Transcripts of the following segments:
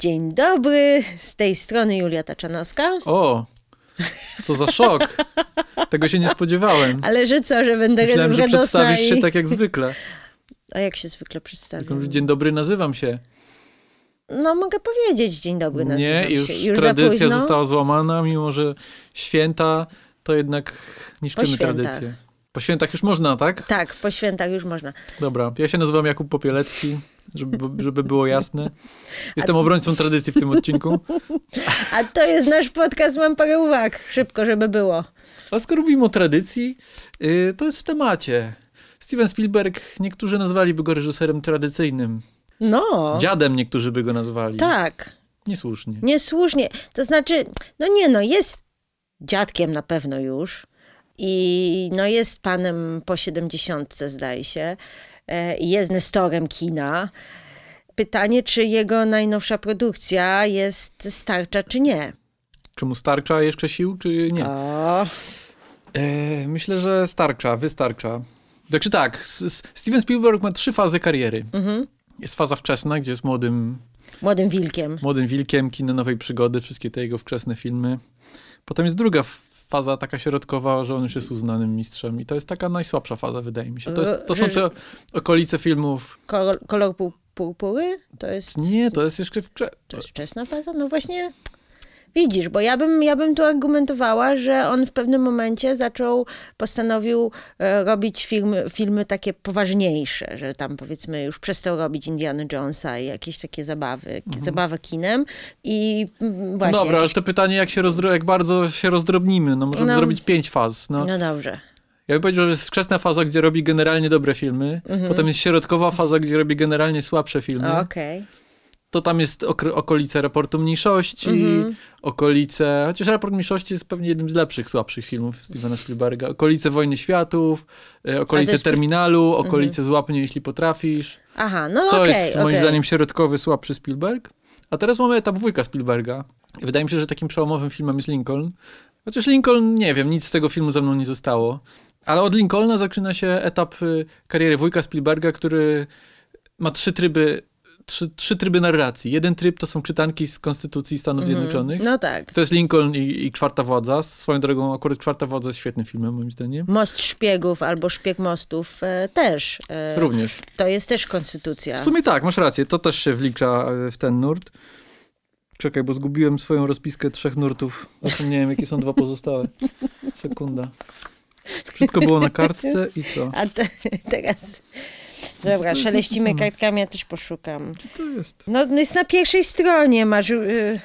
Dzień dobry, z tej strony Julia Taczanowska. O, co za szok. Tego się nie spodziewałem. Ale że co, że będę Myślałem, że przedstawisz i... się tak jak zwykle. A jak się zwykle przedstawiam? Dzień dobry, nazywam się. No mogę powiedzieć dzień dobry, nazywam Nie, już, się. Już tradycja została złamana, mimo że święta to jednak niszczymy tradycję. Po świętach już można, tak? Tak, po świętach już można. Dobra, ja się nazywam Jakub Popielecki, żeby, żeby było jasne. Jestem obrońcą tradycji w tym odcinku. A to jest nasz podcast, mam parę uwag. Szybko, żeby było. A skoro mówimy o tradycji, yy, to jest w temacie. Steven Spielberg, niektórzy nazwaliby go reżyserem tradycyjnym. No, Dziadem niektórzy by go nazwali. tak. Niesłusznie. Niesłusznie. To znaczy, no nie no, jest dziadkiem na pewno już i no jest panem po siedemdziesiątce zdaje się jest nestorem kina. Pytanie, czy jego najnowsza produkcja jest starcza, czy nie? Czy mu starcza jeszcze sił, czy nie? O, E, myślę, że starcza, wystarcza. Znaczy tak, Steven Spielberg ma trzy fazy kariery. mhm. Jest faza wczesna, gdzie jest młodym, Młodym wilkiem. młodym wilkiem, kino nowej przygody, wszystkie te jego wczesne filmy. Potem jest druga faza, taka środkowa, że on już jest uznanym mistrzem. I to jest taka najsłabsza faza, wydaje mi się. To, jest, to są te okolice filmów. Kolor, kolor pół, purpury? To jest... Nie, to jest jeszcze wcze... To jest wczesna faza? No właśnie, widzisz, bo ja bym, ja bym tu argumentowała, że on w pewnym momencie zaczął, postanowił e, robić filmy, filmy takie poważniejsze, że tam powiedzmy już przestał robić Indiana Jonesa i jakieś takie zabawy, zabawę kinem i mm, właśnie Dobra, ale jakieś... to pytanie, jak, się rozdro... jak bardzo się rozdrobnimy. No możemy No. zrobić pięć faz. No. No dobrze. Ja bym powiedział, że jest wczesna faza, gdzie robi generalnie dobre filmy. Mhm. Potem jest środkowa faza, gdzie robi generalnie słabsze filmy. Okej. To tam jest okolice raportu mniejszości, Mhm. okolice. Chociaż raport mniejszości jest pewnie jednym z lepszych, słabszych filmów Stevena Spielberga. Okolice Wojny Światów, e, okolice jest- Mhm. Terminalu, okolice Złap mnie, jeśli potrafisz. Aha, no To okej, jest moim okej. zdaniem środkowy, słabszy Spielberg. A teraz mamy etap dwójka Spielberga. I wydaje mi się, że takim przełomowym filmem jest Lincoln. Chociaż Lincoln, nie wiem, nic z tego filmu ze mną nie zostało. Ale od Lincolna zaczyna się etap y, kariery wujka Spielberga, który ma trzy tryby, trzy, trzy tryby narracji. Jeden tryb to są czytanki z Konstytucji Stanów Zjednoczonych. No tak. To jest Lincoln i, i Czwarta Władza. Swoją drogą akurat Czwarta Władza jest świetnym filmem, moim zdaniem. Most szpiegów albo szpieg mostów e, też. E, Również. to jest też konstytucja. W sumie tak, masz rację, to też się wlicza e, w ten nurt. Czekaj, bo zgubiłem swoją rozpiskę trzech nurtów. Zapomniałem, jakie są dwa pozostałe. Sekunda. Wszystko było na kartce i co? A te, teraz. Dobra, szeleścimy napisane? kartkami, ja też poszukam. To jest. No, jest na pierwszej stronie, masz yy,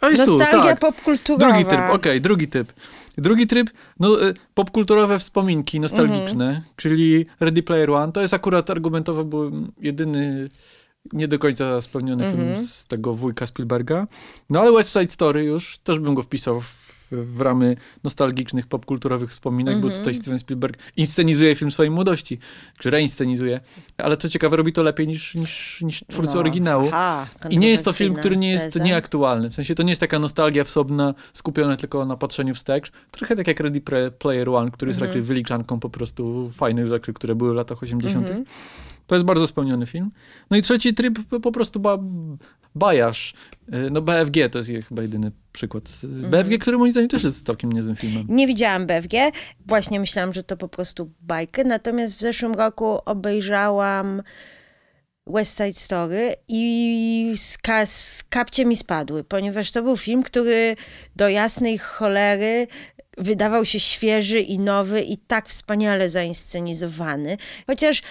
A jest tu, nostalgia tak. popkulturowa. Drugi tryb, okej, drugi typ. Drugi tryb, no e, popkulturowe wspominki nostalgiczne, Mhm. czyli Ready Player One. To jest akurat argumentowo był jedyny nie do końca spełniony Mhm. film z tego wujka Spielberga. No ale West Side Story już też bym go wpisał w, w ramy nostalgicznych, popkulturowych wspominek, bo Mhm. tutaj Steven Spielberg inscenizuje film swojej młodości, czy reinscenizuje. Ale co ciekawe, robi to lepiej niż, niż, niż twórcy No, oryginału. Aha, I nie jest to film, który nie jest teza. nieaktualny. W sensie to nie jest taka nostalgia wsobna, skupiona tylko na patrzeniu wstecz. Trochę tak jak Ready Player One, który jest Mhm. raczej wyliczanką po prostu fajnych rzeczy, które były w latach 80. Mhm. To jest bardzo spełniony film. No i trzeci tryb po- prostu ba bajaż. Y, No BFG to jest je- chyba jedyny przykład. z- Mhm. BFG, który moim zdaniem też jest całkiem niezłym filmem. Nie widziałam BFG, właśnie myślałam, że to po prostu bajkę, natomiast w zeszłym roku obejrzałam West Side Story i z, ka- z kapcie mi spadły, ponieważ to był film, który do jasnej cholery wydawał się świeży i nowy i tak wspaniale zainscenizowany. Chociaż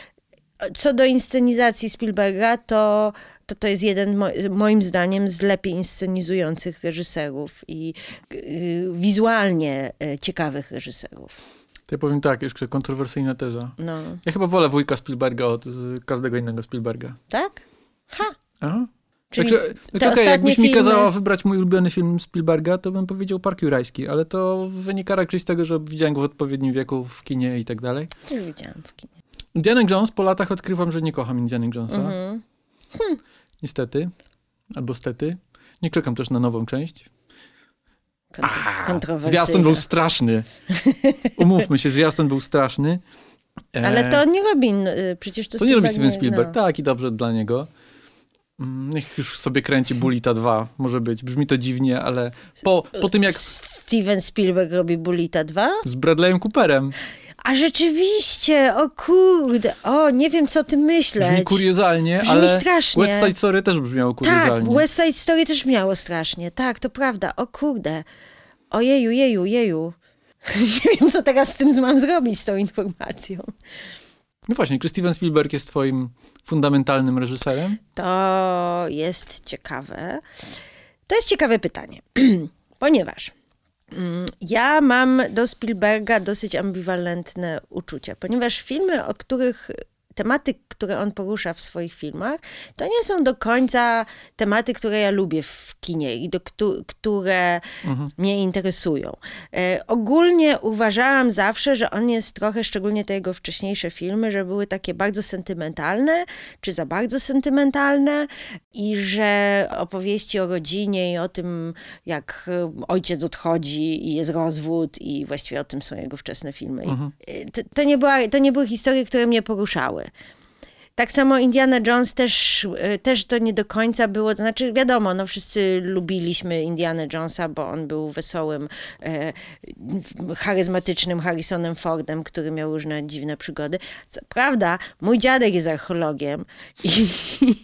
co do inscenizacji Spielberga, to to, to jest jeden mo- moim zdaniem z lepiej inscenizujących reżyserów i y, wizualnie y, ciekawych reżyserów. To ja powiem tak, jeszcze kontrowersyjna teza. No, Ja chyba wolę wujka Spielberga od każdego innego Spielberga. tak? Ha! Aha. Czyli Także, znaczy, okej, ostatnie jakbyś mi filmy- kazała wybrać mój ulubiony film Spielberga, to bym powiedział Park Jurajski, ale to wynika raczej z tego, że widziałem go w odpowiednim wieku w kinie i tak dalej. Też widziałam w kinie. Indiana Jones po latach odkrywam, że nie kocham Indiana Jonesa. Mhm. Niestety. Albo stety. Nie czekam też na nową część. Kontro-. Zwiastun był straszny. Umówmy się, zwiastun był straszny. E, Ale to nie robi, y, przecież to To nie robi Steven Spielberg Spielberg. no. Tak, i dobrze dla niego. Mm, Niech już sobie kręci Bulita 2, może być. Brzmi to dziwnie, ale po, po tym jak Steven Spielberg robi Bulita 2? z Bradleyem Cooperem A rzeczywiście, o kurde, o, nie wiem co o tym myśleć. brzmi kuriozalnie, Brzmi ale strasznie. West Side Story też brzmiało Tak, kuriozalnie. West Side Story też miało strasznie. Tak, to prawda. O kurde. Ojeju, jeju, jeju. Nie wiem, co teraz z tym mam zrobić, z tą informacją. No właśnie, czy Steven Spielberg jest twoim fundamentalnym reżyserem? To jest ciekawe. To jest ciekawe pytanie, ponieważ ja mam do Spielberga dosyć ambiwalentne uczucia, ponieważ filmy, o których tematy, które on porusza w swoich filmach, to nie są do końca tematy, które ja lubię w kinie i do, któ- które mnie interesują. E, ogólnie uważałam zawsze, że on jest trochę, szczególnie te jego wcześniejsze filmy, że były takie bardzo sentymentalne, czy za bardzo sentymentalne i że opowieści o rodzinie i o tym, jak e, ojciec odchodzi i jest rozwód i właściwie o tym są jego wczesne filmy. I, e, To, to, nie była, to nie były historie, które mnie poruszały. Tak samo Indiana Jones też, y, też to nie do końca było, to znaczy wiadomo, no wszyscy lubiliśmy Indiana Jonesa, bo on był wesołym, e, charyzmatycznym Harrisonem Fordem, który miał różne dziwne przygody. Co prawda, mój dziadek jest archeologiem i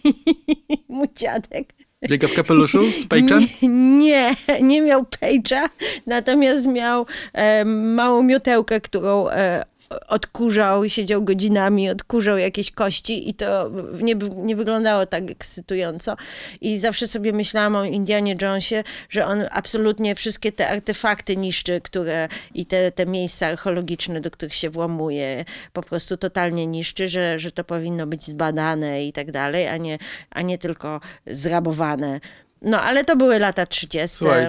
mój dziadek Biega w kapeluszu z pejczem? nie, nie miał page'a, natomiast miał e, małą miotełkę, którą e, odkurzał, siedział godzinami, odkurzał jakieś kości i to nie, nie wyglądało tak ekscytująco. I zawsze sobie myślałam o Indianie Jonesie, że on absolutnie wszystkie te artefakty niszczy, które i te, te miejsca archeologiczne, do których się włamuje, po prostu totalnie niszczy, że, że to powinno być zbadane i tak dalej, a nie, a nie tylko zrabowane. No, ale to były lata 30. Słuchaj,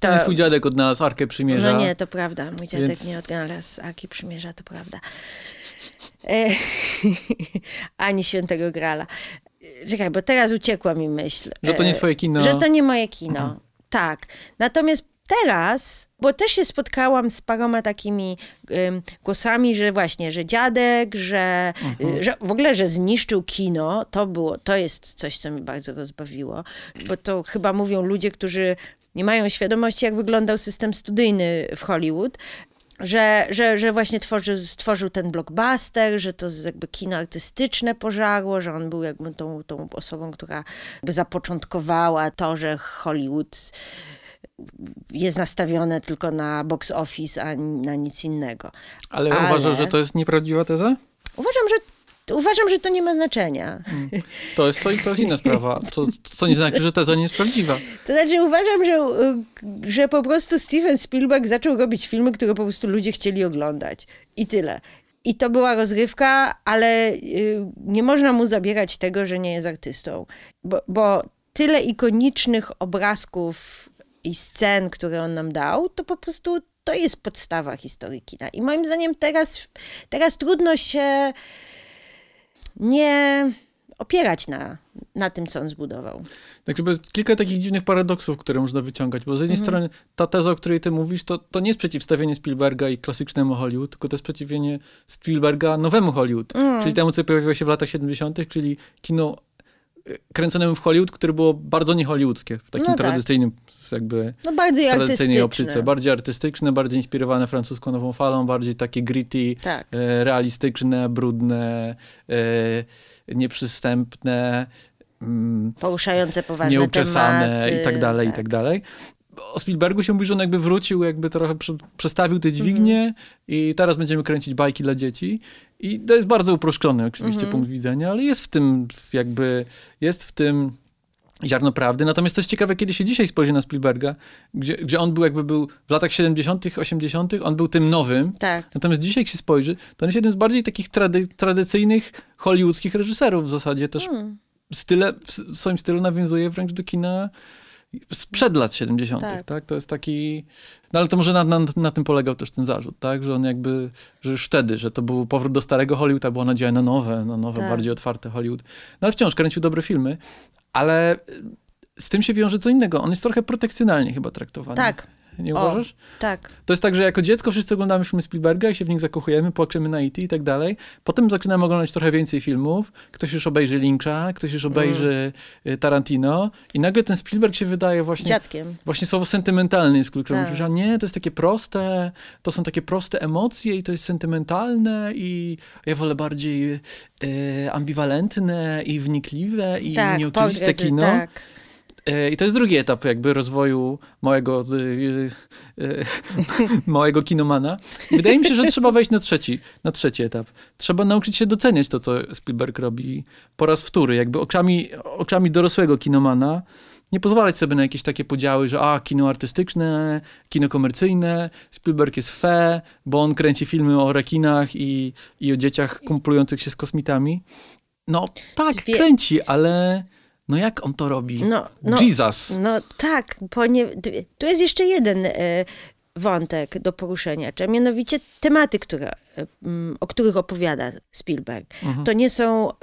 to... Nie twój dziadek odnalazł Arkę Przymierza. No nie, to prawda. Mój dziadek Więc- nie odnalazł Arki Przymierza, to prawda. E, ani Świętego Grala. E, Czekaj, bo teraz uciekła mi myśl. Że to nie E, twoje kino. Że to nie moje kino. Tak. Natomiast teraz, bo też się spotkałam z paroma takimi głosami, że właśnie, że dziadek, że, y, że w ogóle, że zniszczył kino, to było, to jest coś, co mi bardzo rozbawiło, bo to chyba mówią ludzie, którzy nie mają świadomości, jak wyglądał system studyjny w Hollywood, że, że, że właśnie tworzy, stworzył ten blockbuster, że to jakby kino artystyczne pożarło, że on był jakby tą, tą osobą, która zapoczątkowała to, że Hollywood jest nastawione tylko na box office, a na nic innego. Ale, Ale- uważasz, że to jest nieprawdziwa teza? Uważam, że Uważam, że to nie ma znaczenia. To jest, to, to jest inna sprawa. To, co nie znaczy, że teza nie jest prawdziwa. To znaczy uważam, że, y, że po prostu Steven Spielberg zaczął robić filmy, które po prostu ludzie chcieli oglądać. I tyle. I to była rozrywka, ale y, nie można mu zabierać tego, że nie jest artystą. Bo, bo tyle ikonicznych obrazków i scen, które on nam dał, to po prostu to jest podstawa historii kina. I moim zdaniem teraz, teraz trudno się nie opierać na, na tym, co on zbudował. Tak, żeby kilka takich dziwnych paradoksów, które można wyciągać, bo z jednej strony ta teza, o której ty mówisz, to, to nie jest przeciwstawienie Spielberga i klasycznemu Hollywood, tylko to jest przeciwstawienie Spielberga nowemu Hollywood, czyli temu, co pojawiło się w latach 70., czyli kino kręconemu w Hollywood, które było bardzo nie hollywoodzkie, w takim No tak. tradycyjnym jakby No bardziej tradycyjnej optyce. Bardziej artystyczne, bardziej inspirowane francuską nową falą, bardziej takie gritty, Tak. e, realistyczne, brudne, e, nieprzystępne, mm, Poruszające poważne nieuczesane tematy. i tak dalej, i tak dalej. O Spielbergu się mówi, że on jakby wrócił, jakby trochę prze, przestawił te dźwignie Mhm. i teraz będziemy kręcić bajki dla dzieci. I to jest bardzo uproszczony oczywiście Mhm. punkt widzenia, ale jest w tym jakby, jest w tym ziarno prawdy. Natomiast to jest ciekawe, kiedy się dzisiaj spojrzy na Spielberga, gdzie, gdzie on był jakby był w latach 70., 80., on był tym nowym. Tak. Natomiast dzisiaj, jak się spojrzy, to on jest jeden z bardziej takich trady, tradycyjnych hollywoodzkich reżyserów w zasadzie też Hmm. style, w swoim stylu nawiązuje wręcz do kina sprzed lat 70., tak. Tak. To jest taki... No ale to może na, na, na tym polegał też ten zarzut, tak? Że on jakby, że już wtedy, że to był powrót do starego Hollywood, a była nadzieja na nowe, na nowe, Tak. bardziej otwarte Hollywood. No ale wciąż kręcił dobre filmy, ale z tym się wiąże co innego. On jest trochę protekcjonalnie chyba traktowany. Tak. Nie O. uważasz? Tak. To jest tak, że jako dziecko wszyscy oglądamy filmy Spielberga i się w nich zakochujemy, płaczemy na IT i tak dalej. Potem zaczynamy oglądać trochę więcej filmów. Ktoś już obejrzy Lyncha, ktoś już obejrzy y, Tarantino i nagle ten Spielberg się wydaje właśnie... Dziadkiem. Właśnie słowo sentymentalny jest kluczowe. Tak. Myślisz, a nie, to jest takie proste, to są takie proste emocje i to jest sentymentalne i ja wolę bardziej e, ambiwalentne i wnikliwe i tak, nieoczywiste kino. Tak. E, I to jest drugi etap jakby rozwoju małego, e, e, małego kinomana. Wydaje mi się, że trzeba wejść na trzeci, na trzeci etap. Trzeba nauczyć się doceniać to, co Spielberg robi po raz wtóry, jakby oczami, oczami dorosłego kinomana. Nie pozwalać sobie na jakieś takie podziały, że a, kino artystyczne, kino komercyjne, Spielberg jest fe, bo on kręci filmy o rekinach i, i o dzieciach kumplujących się z kosmitami. No tak, Dwie- kręci, ale no jak on to robi? No, no, Jesus. No tak, ponie... tu jest jeszcze jeden e, wątek do poruszenia, czy mianowicie tematy, które, e, o których opowiada Spielberg. To nie są e,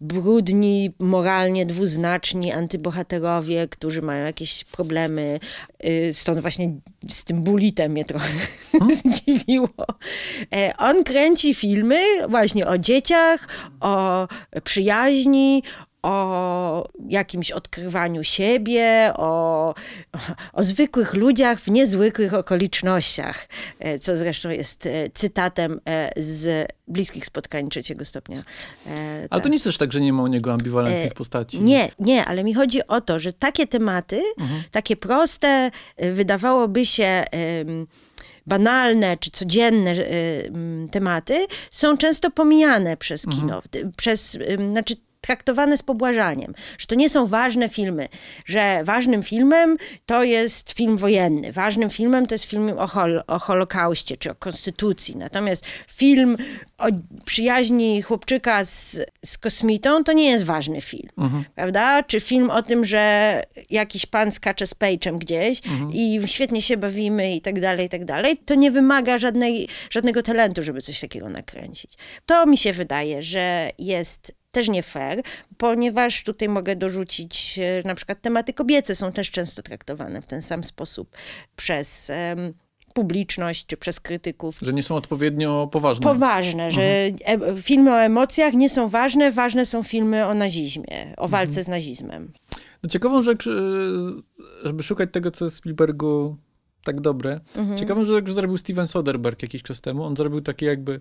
brudni, moralnie dwuznaczni antybohaterowie, którzy mają jakieś problemy. Stąd właśnie z tym bulitem mnie trochę zdziwiło. E, On kręci filmy właśnie o dzieciach, o przyjaźni, o jakimś odkrywaniu siebie, o, o zwykłych ludziach w niezwykłych okolicznościach, e, co zresztą jest e, cytatem e, z bliskich spotkań trzeciego stopnia. Ale to nie jest też tak, że nie ma u niego ambiwalentnych postaci. nie, nie, ale mi chodzi o to, że takie tematy, takie proste, wydawałoby się banalne czy codzienne tematy, są często pomijane przez kino, Ty- przez, znaczy traktowane z pobłażaniem, że to nie są ważne filmy, że ważnym filmem to jest film wojenny, ważnym filmem to jest film o, hol, o Holokauście czy o Konstytucji, natomiast film o przyjaźni chłopczyka z, z kosmitą to nie jest ważny film, prawda? Czy film o tym, że jakiś pan skacze z pejczem gdzieś i świetnie się bawimy i tak dalej, i tak dalej, to nie wymaga żadnej, żadnego talentu, żeby coś takiego nakręcić. To mi się wydaje, że jest też nie fair, ponieważ tutaj mogę dorzucić e, na przykład tematy kobiece są też często traktowane w ten sam sposób przez publiczność czy przez krytyków. Że nie są odpowiednio poważne. Poważne, że e- filmy o emocjach nie są ważne, ważne są filmy o nazizmie, o walce z nazizmem. No ciekawą rzecz, y, żeby szukać tego, co jest w Spielbergu tak dobre. Mhm. Ciekawą rzecz zrobił Steven Soderbergh jakiś czas temu. On zrobił taki jakby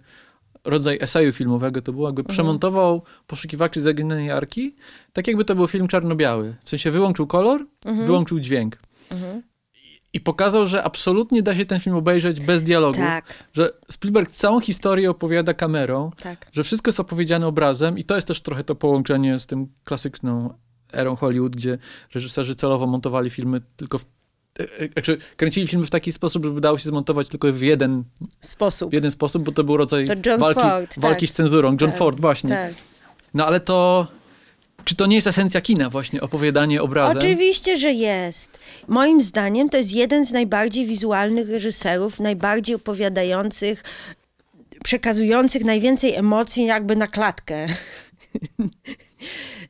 rodzaj eseju filmowego, to było jakby Mhm. przemontował Poszukiwaczy Zaginionej Arki, tak jakby to był film czarno-biały. W sensie wyłączył kolor, Mhm. wyłączył dźwięk. I- I pokazał, że absolutnie da się ten film obejrzeć bez dialogu. Tak, Że Spielberg całą historię opowiada kamerą, tak. że wszystko jest opowiedziane obrazem i to jest też trochę to połączenie z tym klasyczną erą Hollywood, gdzie reżyserzy celowo montowali filmy tylko w znaczy, kręcili filmy w taki sposób, żeby dało się zmontować tylko w jeden, Sposób. w jeden sposób, bo to był rodzaj To walki, Ford, walki tak. z cenzurą. John Tak, Ford, właśnie. Tak. No ale to, czy to nie jest esencja kina właśnie, opowiadanie obrazem? Oczywiście, że jest. Moim zdaniem to jest jeden z najbardziej wizualnych reżyserów, najbardziej opowiadających, przekazujących najwięcej emocji jakby na klatkę.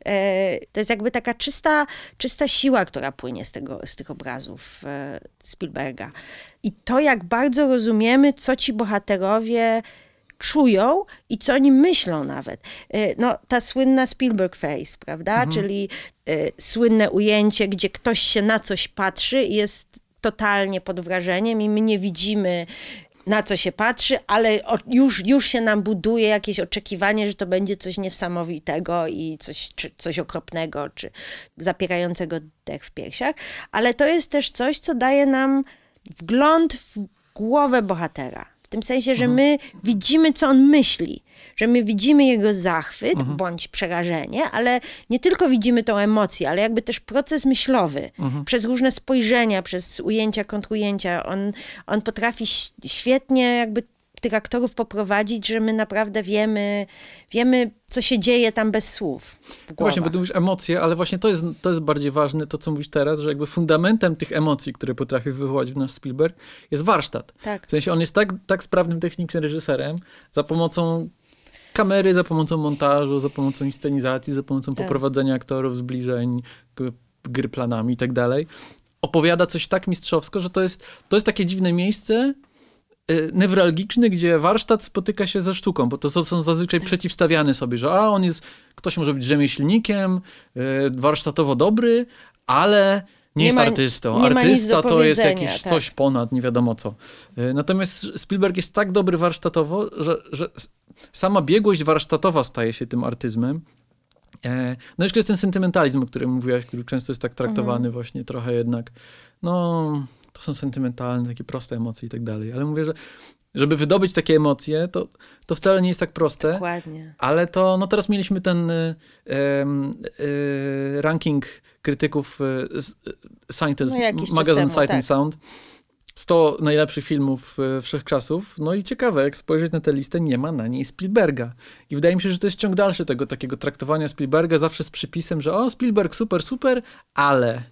E, To jest jakby taka czysta, czysta siła, która płynie z, tego, z tych obrazów e, Spielberga. I to, jak bardzo rozumiemy, co ci bohaterowie czują i co oni myślą nawet. E, No, ta słynna Spielberg face, prawda? Czyli e, słynne ujęcie, gdzie ktoś się na coś patrzy i jest totalnie pod wrażeniem i my nie widzimy na co się patrzy, ale już, już się nam buduje jakieś oczekiwanie, że to będzie coś niesamowitego i coś, czy, coś okropnego, czy zapierającego dech w piersiach. Ale to jest też coś, co daje nam wgląd w głowę bohatera. W tym sensie, że my widzimy, co on myśli, że my widzimy jego zachwyt bądź przerażenie, ale nie tylko widzimy tą emocję, ale jakby też proces myślowy. Przez różne spojrzenia, przez ujęcia, kontrujęcia. On, on potrafi świetnie jakby tych aktorów poprowadzić, że my naprawdę wiemy, wiemy co się dzieje tam bez słów. No Właśnie, bo ty mówisz emocje, ale właśnie to jest, to jest bardziej ważne, to co mówisz teraz, że jakby fundamentem tych emocji, które potrafi wywołać w nas Spielberg, jest warsztat. Tak. W sensie on jest tak, tak sprawnym technicznie reżyserem, za pomocą kamery, za pomocą montażu, za pomocą inscenizacji, za pomocą Tak. poprowadzenia aktorów, zbliżeń, gry planami i tak dalej. opowiada coś tak mistrzowsko, że to jest, to jest takie dziwne miejsce, newralgiczny, gdzie warsztat spotyka się ze sztuką, bo to są zazwyczaj przeciwstawiane sobie, że a on jest, ktoś może być rzemieślnikiem, y, warsztatowo dobry, ale nie, nie jest ma, artystą. Artysta to jest jakieś tak. coś ponad, nie wiadomo co. Y, natomiast Spielberg jest tak dobry warsztatowo, że, że sama biegłość warsztatowa staje się tym artyzmem. E, no jeszcze jest ten sentymentalizm, o którym mówiłaś, który często jest tak traktowany mhm. właśnie trochę jednak, no to są sentymentalne, takie proste emocje i tak dalej, ale mówię, że żeby wydobyć takie emocje, to, to wcale nie jest tak proste. Dokładnie. Ale to, no teraz mieliśmy ten y, y, ranking krytyków y, Sight and, no, magazyn Sight tak. and Sound. 100 najlepszych filmów wszechczasów. No i ciekawe, jak spojrzeć na tę listę, nie ma na niej Spielberga. I wydaje mi się, że to jest ciąg dalszy tego takiego traktowania Spielberga, zawsze z przypisem, że o, Spielberg super, super, ale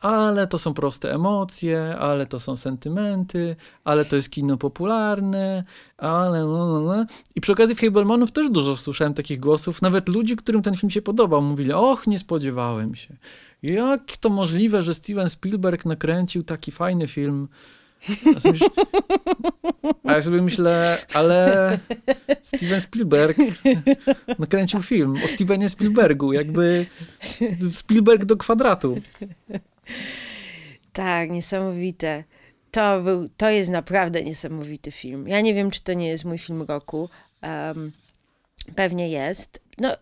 ale to są proste emocje, ale to są sentymenty, ale to jest kino popularne, ale no, no, no. I przy okazji Fablemanów też dużo słyszałem takich głosów, nawet ludzi, którym ten film się podobał, mówili, och, nie spodziewałem się. Jak to możliwe, że Steven Spielberg nakręcił taki fajny film? A ja sobie myślę, ale Steven Spielberg nakręcił film o Stevenie Spielbergu, jakby Spielberg do kwadratu. Tak, niesamowite. To, był, to jest naprawdę niesamowity film. Ja nie wiem, czy to nie jest mój film roku. Um, pewnie jest. No,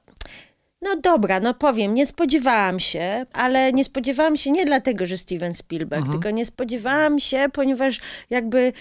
no dobra, no powiem, nie spodziewałam się, ale nie spodziewałam się nie dlatego, że Steven Spielberg, mhm. tylko nie spodziewałam się, ponieważ jakby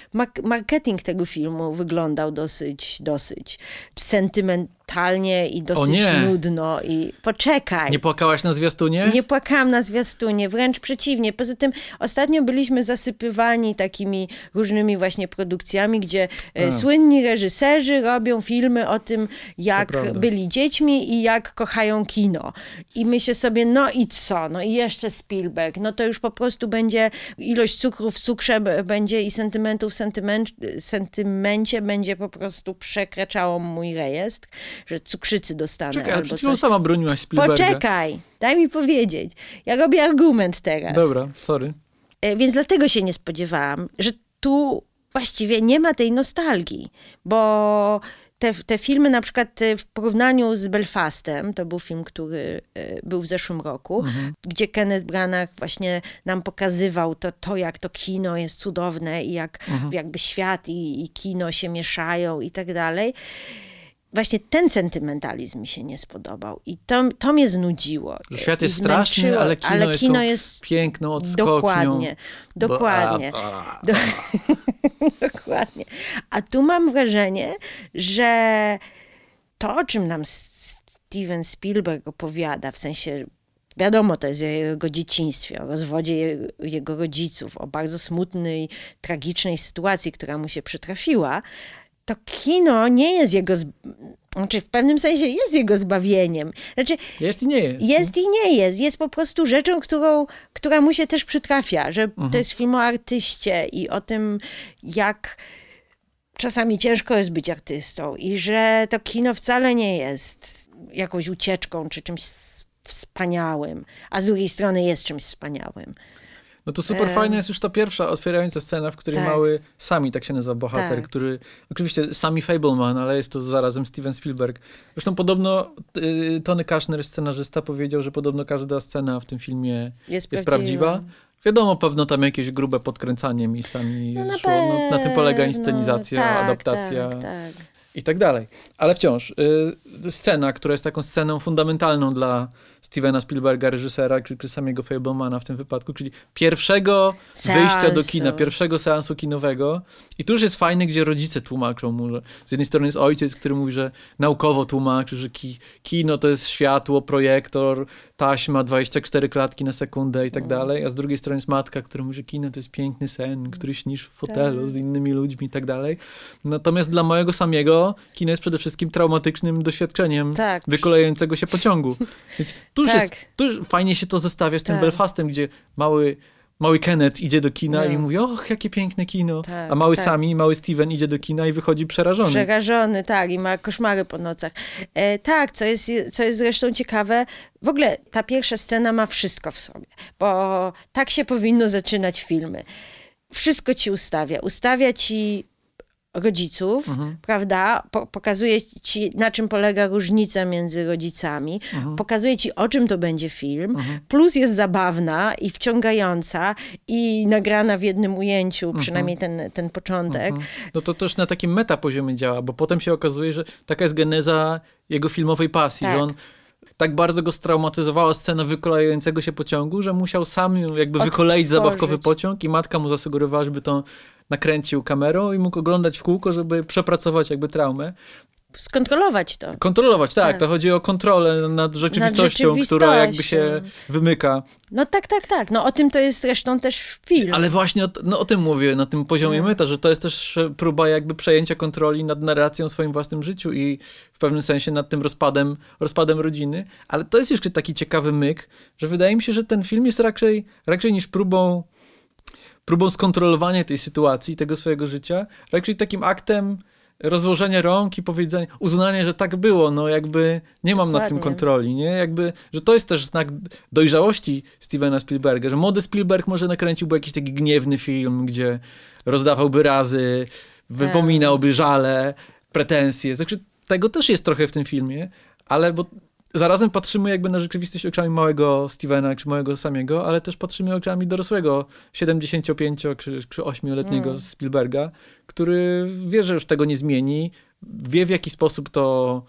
marketing tego filmu wyglądał dosyć, dosyć sentyment, brutalnie i dosyć nudno i poczekaj. Nie płakałaś na zwiastunie? Nie płakałam na zwiastunie, wręcz przeciwnie. Poza tym ostatnio byliśmy zasypywani takimi różnymi właśnie produkcjami, gdzie e, A. słynni reżyserzy robią filmy o tym, jak byli dziećmi i jak kochają kino. I myślę sobie, no i co? No i jeszcze Spielberg. No to już po prostu będzie ilość cukru w cukrze będzie i sentymentów w sentyment, sentymencie będzie po prostu przekraczało mój rejestr że cukrzycy dostanę. Czekaj, ale przed chwilą sama broniłaś Spielberga. Poczekaj, daj mi powiedzieć. Ja robię argument teraz. Dobra, sorry. E, więc dlatego się nie spodziewałam, że tu właściwie nie ma tej nostalgii, bo te, te filmy na przykład e, w porównaniu z Belfastem, to był film, który e, był w zeszłym roku, mhm. gdzie Kenneth Branagh właśnie nam pokazywał to, to, jak to kino jest cudowne i jak mhm. jakby świat i, i kino się mieszają i tak dalej właśnie ten sentymentalizm mi się nie spodobał i to, to mnie znudziło. Świat jest straszny, ale kino, ale kino jest, jest piękną odskoknią. Dokładnie, dokładnie. Ba. dokładnie. A tu mam wrażenie, że to, o czym nam Steven Spielberg opowiada, w sensie Wiadomo, to jest o jego dzieciństwie, o rozwodzie jego rodziców, o bardzo smutnej, tragicznej sytuacji, która mu się przytrafiła, to kino nie jest jego. Znaczy, w pewnym sensie jest jego zbawieniem. Znaczy, jest i nie jest. Jest i nie jest. Jest po prostu rzeczą, którą, która mu się też przytrafia, że mhm. to jest film o artyście i o tym, jak czasami ciężko jest być artystą i że to kino wcale nie jest jakąś ucieczką czy czymś wspaniałym, a z drugiej strony jest czymś wspaniałym. No to super fajna jest już ta pierwsza otwierająca scena, w której tak. mały Sami, tak się nazywa bohater, tak. który, oczywiście Sami Fableman, ale jest to zarazem Steven Spielberg. Zresztą podobno y, Tony Kushner, scenarzysta, powiedział, że podobno każda scena w tym filmie jest, jest prawdziwa. Wiadomo, pewno tam jakieś grube podkręcanie miejscami no szło. No, na tym polega inscenizacja, tak, adaptacja. Tak, tak. I tak dalej. Ale wciąż, y, scena, która jest taką sceną fundamentalną dla Stevena Spielberga, reżysera, czy samego Fablemana w tym wypadku, czyli pierwszego Seansu. wyjścia do kina, pierwszego seansu kinowego. I tu już jest fajne, gdzie rodzice tłumaczą mu, że z jednej strony jest ojciec, który mówi, że naukowo tłumaczy, że ki, kino to jest światło, projektor, taśma, 24 klatki na sekundę i tak mm. dalej, a z drugiej strony jest matka, która mówi, że kino to jest piękny sen, który śnisz w fotelu tak. z innymi ludźmi i tak dalej. Natomiast dla mojego samego kino jest przede wszystkim traumatycznym doświadczeniem tak. wykolejającego się pociągu. Więc tu, tak. jest, tu fajnie się to zestawia z tym tak. Belfastem, gdzie mały mały Kenneth idzie do kina No. i mówi, och, jakie piękne kino. Tak, A mały tak. Sami, mały Steven idzie do kina i wychodzi przerażony. Przerażony, tak, i ma koszmary po nocach. E, tak, co jest, co jest zresztą ciekawe, w ogóle ta pierwsza scena ma wszystko w sobie, bo tak się powinno zaczynać filmy. Wszystko ci ustawia. Ustawia ci rodziców, Mhm. prawda? Po, pokazuje ci, na czym polega różnica między rodzicami, Mhm. pokazuje ci, o czym to będzie film, plus jest zabawna i wciągająca i nagrana w jednym ujęciu, Mhm. przynajmniej ten, ten początek. No to też na takim meta poziomie działa, bo potem się okazuje, że taka jest geneza jego filmowej pasji, Tak. że on tak bardzo go straumatyzowała scena wykolejającego się pociągu, że musiał sam jakby wykoleić Odtworzyć. zabawkowy pociąg i matka mu zasugerowała, żeby to nakręcił kamerą i mógł oglądać w kółko, żeby przepracować jakby traumę. Skontrolować to. Kontrolować, tak, Tak. to chodzi o kontrolę nad rzeczywistością, która jakby się rzeczywistością. wymyka. No tak, tak, tak. No o tym to jest zresztą też film. Ale właśnie o, no, o tym mówię, na tym poziomie Tak. meta, że to jest też e, próba jakby przejęcia kontroli nad narracją w swoim własnym życiu i w pewnym sensie nad tym rozpadem, rozpadem rodziny. Ale to jest jeszcze taki ciekawy myk, że wydaje mi się, że ten film jest raczej, raczej niż próbą, próbą skontrolowania tej sytuacji, tego swojego życia, raczej takim aktem rozłożenia rąk i powiedzenia, uznania, że tak było, no jakby nie mam nad tym Dokładnie. kontroli, nie? Jakby, że to jest też znak dojrzałości Stevena Spielberga, że młody Spielberg może nakręciłby jakiś taki gniewny film, gdzie rozdawałby razy, wypominałby żale, pretensje. Znaczy, tego też jest trochę w tym filmie, ale bo zarazem patrzymy jakby na rzeczywistość oczami małego Stevena czy małego Samiego, ale też patrzymy oczami dorosłego 75 czy, czy 8-letniego Mm. Spielberga, który wie, że już tego nie zmieni, wie w jaki sposób to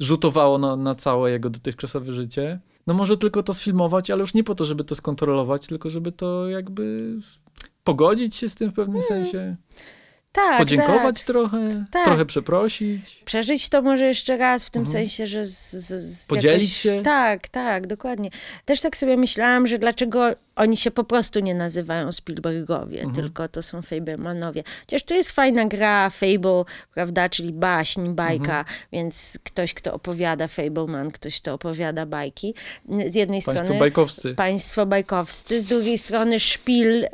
rzutowało na, na całe jego dotychczasowe życie. No może tylko to sfilmować, ale już nie po to, żeby to skontrolować, tylko żeby to jakby pogodzić się z tym w pewnym sensie, tak, podziękować tak. trochę, Tak. trochę przeprosić. Przeżyć to może jeszcze raz, w tym Mhm. sensie, że z, z, z Podzielić jakoś... się? Tak, tak, dokładnie. Też tak sobie myślałam, że dlaczego oni się po prostu nie nazywają Spielbergowie, Mhm. tylko to są Fablemanowie. Chociaż to jest fajna gra, Fable, prawda, czyli baśń, bajka, Mhm. więc ktoś, kto opowiada Fableman, ktoś, kto opowiada bajki. Z jednej Państwo strony bajkowscy. państwo bajkowscy, z drugiej strony Szpil, e,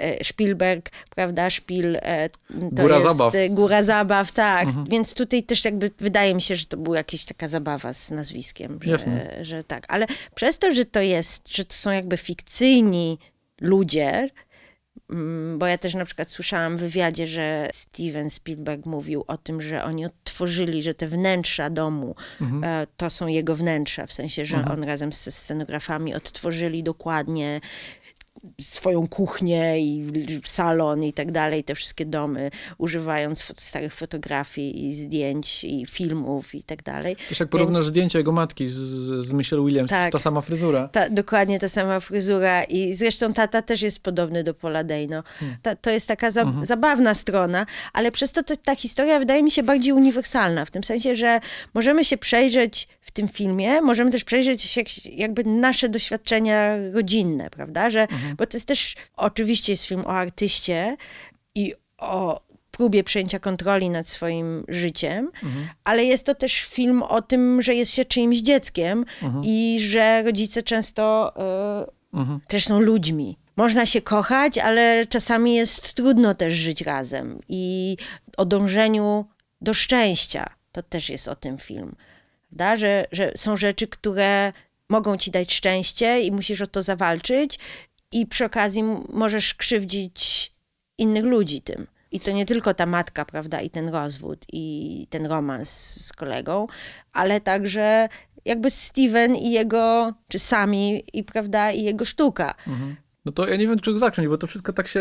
e, Spielberg, prawda, Szpil e, to Góra jest zabaw. e, góra zabaw, tak, Mhm. więc tutaj też jakby wydaje mi się, że to była jakaś taka zabawa z nazwiskiem, że, Jasne. że tak, ale przez to, że to jest, że to są jakby fikcyjni ludzie, mm, bo ja też na przykład słyszałam w wywiadzie, że Steven Spielberg mówił o tym, że oni odtworzyli, że te wnętrza domu Mhm. e, to są jego wnętrza, w sensie, że Mhm. on razem ze scenografami odtworzyli dokładnie swoją kuchnię i salon i tak dalej, te wszystkie domy, używając fo- starych fotografii i zdjęć i filmów i tak dalej. Też jak porównasz Więc- zdjęcia jego matki z, z Michelle Williams, Tak. ta sama fryzura. Ta, dokładnie ta sama fryzura i zresztą tata też jest podobny do Paula Dano. Ta, to jest taka za, Mhm. zabawna strona, ale przez to, to ta historia wydaje mi się bardziej uniwersalna, w tym sensie, że możemy się przejrzeć w tym filmie, możemy też przejrzeć jak, jakby nasze doświadczenia rodzinne, prawda, że, bo to jest też, oczywiście jest film o artyście i o próbie przejęcia kontroli nad swoim życiem, ale jest to też film o tym, że jest się czyimś dzieckiem i że rodzice często e, Mhm. też są ludźmi. Można się kochać, ale czasami jest trudno też żyć razem. I o dążeniu do szczęścia to też jest o tym film. Prawda? Że, że są rzeczy, które mogą ci dać szczęście i musisz o to zawalczyć, i przy okazji możesz krzywdzić innych ludzi tym. I to nie tylko ta matka, prawda, i ten rozwód, i ten romans z kolegą, ale także jakby Steven i jego, czy sami, i prawda, i jego sztuka. No to ja nie wiem, czego zacząć, bo to wszystko tak się,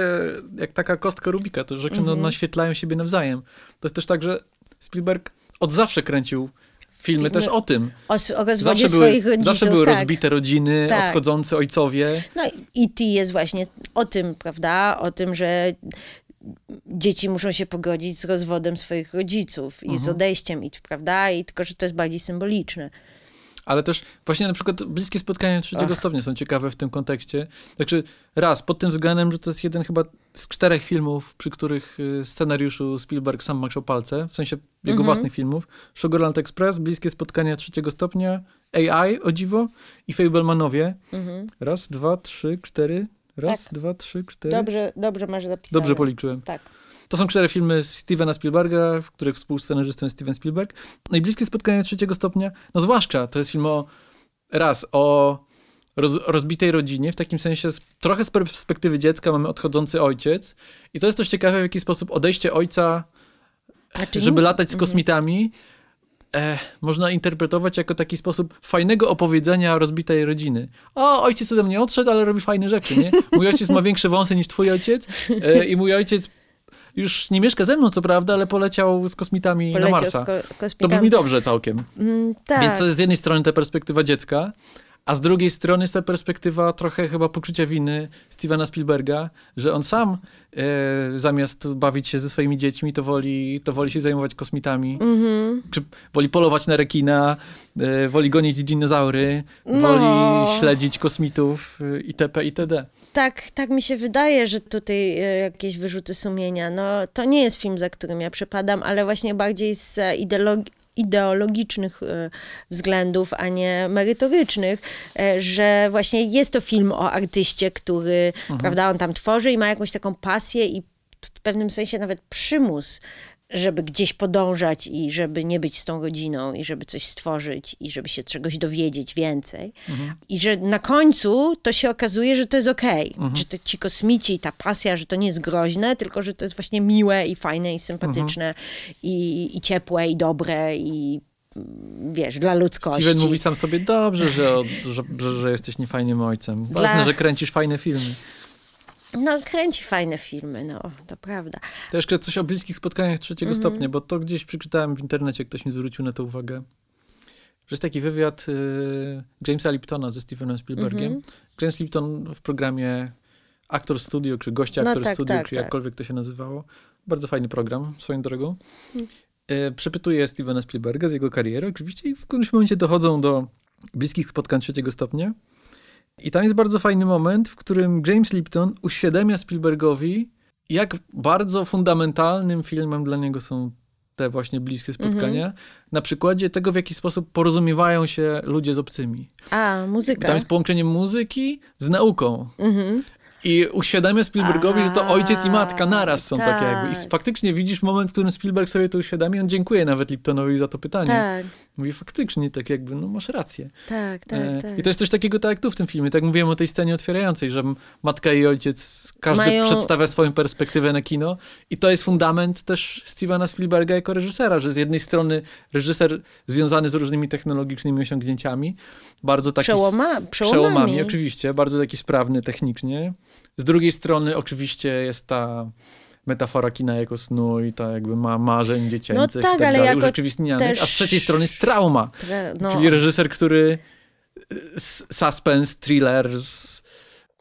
jak taka kostka Rubika, to rzeczy no, Mhm. naświetlają siebie nawzajem. To jest też tak, że Spielberg od zawsze kręcił filmy też o tym. O, o rozwodzie Zawsze były, swoich rodziców. zawsze były tak. rozbite rodziny, Tak. odchodzący ojcowie. No i T jest właśnie o tym, prawda? O tym, że dzieci muszą się pogodzić z rozwodem swoich rodziców i Mhm. z odejściem, i, prawda? I tylko, że to jest bardziej symboliczne. Ale też właśnie na przykład bliskie spotkania trzeciego Ach. stopnia są ciekawe w tym kontekście. Znaczy raz, pod tym względem, że to jest jeden chyba z czterech filmów, przy których y, scenariuszu Spielberg sam maczał palce, w sensie jego Mhm. własnych filmów. Sugarland Express, Bliskie spotkania trzeciego stopnia, AI, o dziwo, i Fablemanowie. Mhm. Raz, dwa, trzy, cztery, Raz, Tak. dwa, trzy, cztery. Dobrze, dobrze masz zapisane. Dobrze policzyłem. Tak. To są cztery filmy Stevena Spielberga, w których współscenarzystą jest Steven Spielberg. Najbliskie spotkanie trzeciego stopnia, no zwłaszcza, to jest film o, raz, o roz, rozbitej rodzinie, w takim sensie trochę z perspektywy dziecka mamy odchodzący ojciec i to jest też ciekawe, w jaki sposób odejście ojca, Znaczy, żeby latać z Mhm. kosmitami, e, można interpretować jako taki sposób fajnego opowiedzenia rozbitej rodziny. O, ojciec ode mnie odszedł, ale robi fajne rzeczy, nie? Mój ojciec ma większe wąsy niż twój ojciec e, i mój ojciec już nie mieszka ze mną, co prawda, ale poleciał z kosmitami poleciał na Marsa. ko- To brzmi dobrze całkiem. Mm, tak. Więc to jest z jednej strony ta perspektywa dziecka, a z drugiej strony jest ta perspektywa trochę chyba poczucia winy Stevena Spielberga, że on sam e, zamiast bawić się ze swoimi dziećmi, to woli, to woli się zajmować kosmitami, Mhm. czy woli polować na rekina, e, woli gonić dinozaury, No. woli śledzić kosmitów e, itp. itd. Tak, tak mi się wydaje, że tutaj e, jakieś wyrzuty sumienia. No, to nie jest film, za którym ja przepadam, ale właśnie bardziej z ideologii ideologicznych e, względów, a nie merytorycznych, e, że właśnie jest to film o artyście, który, prawda, on tam tworzy i ma jakąś taką pasję i w pewnym sensie nawet przymus, żeby gdzieś podążać i żeby nie być z tą rodziną i żeby coś stworzyć i żeby się czegoś dowiedzieć więcej. I że na końcu to się okazuje, że to jest okej, że to ci kosmici i ta pasja, że to nie jest groźne, tylko że to jest właśnie miłe i fajne i sympatyczne i, i ciepłe i dobre i mm, wiesz, dla ludzkości. Steven mówi sam sobie, dobrze, że, że, że, że jesteś niefajnym ojcem. Ważne, Dla- że kręcisz fajne filmy. No, kręci fajne filmy, no, to prawda. To jeszcze coś o bliskich spotkaniach trzeciego Mhm. stopnia, bo to gdzieś przeczytałem w internecie, ktoś mi zwrócił na to uwagę, że jest taki wywiad y, Jamesa Liptona ze Stevenem Spielbergiem. Mhm. James Lipton w programie Actor Studio, czy Goście No Actor tak, Studio, tak, czy tak. jakkolwiek to się nazywało. Bardzo fajny program, swoją drogą. Mm. Y, przepytuje Stevena Spielberga z jego kariery oczywiście i w którymś momencie dochodzą do bliskich spotkań trzeciego stopnia. I tam jest bardzo fajny moment, w którym James Lipton uświadamia Spielbergowi, jak bardzo fundamentalnym filmem dla niego są te właśnie bliskie spotkania, Mhm. na przykładzie tego, w jaki sposób porozumiewają się ludzie z obcymi. A, muzyka. Tam jest połączenie muzyki z nauką. Mhm. I uświadamia Spielbergowi, że to ojciec i matka naraz są takie jakby. I tak. faktycznie widzisz moment, w którym Spielberg sobie to uświadamia, on dziękuję nawet Liptonowi za to pytanie. Tak, Mówi faktycznie, tak jakby, no masz rację. tak, tak, E, tak. I to jest coś takiego tak jak tu w tym filmie. Tak mówiłem o tej scenie otwierającej, że matka i ojciec, każdy Mają- przedstawia swoją perspektywę na kino. I to jest fundament też Stevena Spielberga jako reżysera, że z jednej strony reżyser związany z różnymi technologicznymi osiągnięciami, bardzo taki... Przełoma, przełomami. przełomami, oczywiście, bardzo taki sprawny technicznie. Z drugiej strony oczywiście jest ta metafora kina jako snu i ta jakby ma marzeń dziecięcych tak, i tak ale dalej, urzeczywistnianych, też- a z trzeciej strony jest trauma, Tre- No, czyli reżyser, który s- suspense, thriller,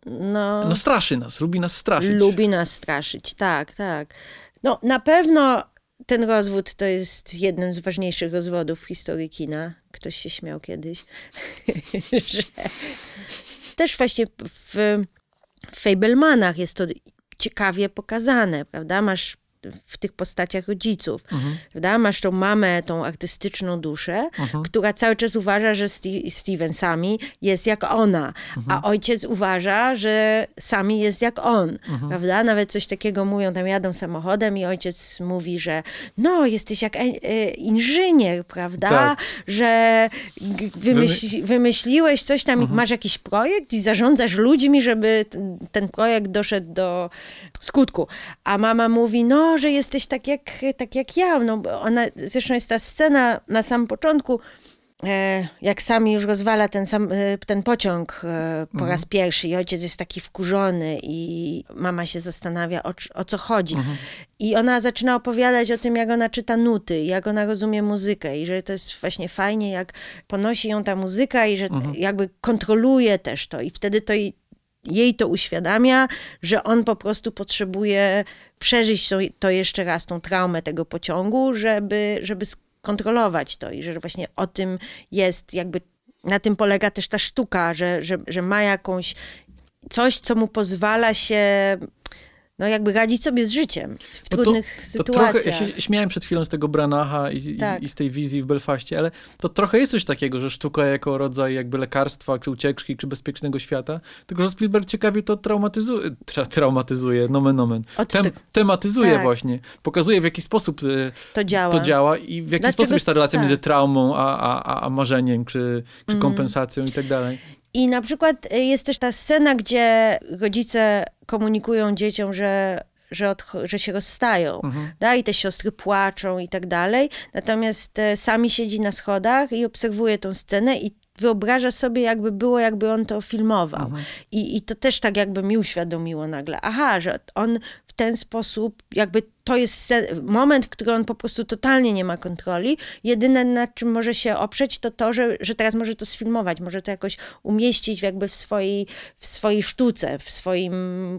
no, no straszy nas, lubi nas straszyć. lubi nas straszyć, tak, tak. No, na pewno ten rozwód to jest jednym z ważniejszych rozwodów w historii kina. Ktoś się śmiał kiedyś. że też właśnie w, w Fablemanach jest to ciekawie pokazane, prawda? Masz w tych postaciach rodziców, Mhm. prawda? Masz tą mamę, tą artystyczną duszę, Mhm. która cały czas uważa, że Sti- Steven sami jest jak ona, Mhm. a ojciec uważa, że sami jest jak on, Mhm. prawda? Nawet coś takiego mówią, tam jadą samochodem i ojciec mówi, że no, jesteś jak e, inżynier, prawda? Tak. Że wymyśl, wymyśliłeś coś tam, Mhm. i masz jakiś projekt i zarządzasz ludźmi, żeby ten projekt doszedł do skutku. A mama mówi, no, że jesteś tak jak, tak jak ja. No, bo ona, zresztą jest ta scena na samym początku, e, jak sami już rozwala ten, sam, e, ten pociąg e, po raz pierwszy i ojciec jest taki wkurzony i mama się zastanawia, o, o co chodzi. I ona zaczyna opowiadać o tym, jak ona czyta nuty, jak ona rozumie muzykę i że to jest właśnie fajnie, jak ponosi ją ta muzyka i że jakby kontroluje też to i wtedy to jej, to uświadamia, że on po prostu potrzebuje przeżyć to, to jeszcze raz, tą traumę tego pociągu, żeby, żeby skontrolować to i że właśnie o tym jest jakby, na tym polega też ta sztuka, że, że, że ma jakąś coś, co mu pozwala się no jakby radzić sobie z życiem w trudnych to, to sytuacjach. Trochę, ja się śmiałem przed chwilą z tego Branacha i, tak. i, i, z tej wizji w Belfaście, ale to trochę jest coś takiego, że sztuka jako rodzaj jakby lekarstwa, czy ucieczki, czy bezpiecznego świata, tylko że Spielberg ciekawie to traumatyzuje, tra, traumatyzuje, nomen omen, Tem, tematyzuje tak. właśnie, pokazuje w jaki sposób y, to działa, to działa i w jaki Dlaczego? sposób jest ta relacja tak. między traumą a, a, a marzeniem, czy, czy mm. kompensacją i tak dalej. I na przykład y, jest też ta scena, gdzie rodzice komunikują dzieciom, że że, że się rozstają, mhm. da? i te siostry płaczą i tak dalej. Natomiast e, sami siedzi na schodach i obserwuje tą scenę i wyobraża sobie, jakby było, jakby on to filmował. Mhm. I, I to też tak jakby mi uświadomiło nagle, aha, że on ten sposób, jakby to jest moment, w którym on po prostu totalnie nie ma kontroli. Jedyne, na czym może się oprzeć, to to, że, że teraz może to sfilmować, może to jakoś umieścić jakby w swojej, w swojej sztuce, w swoim,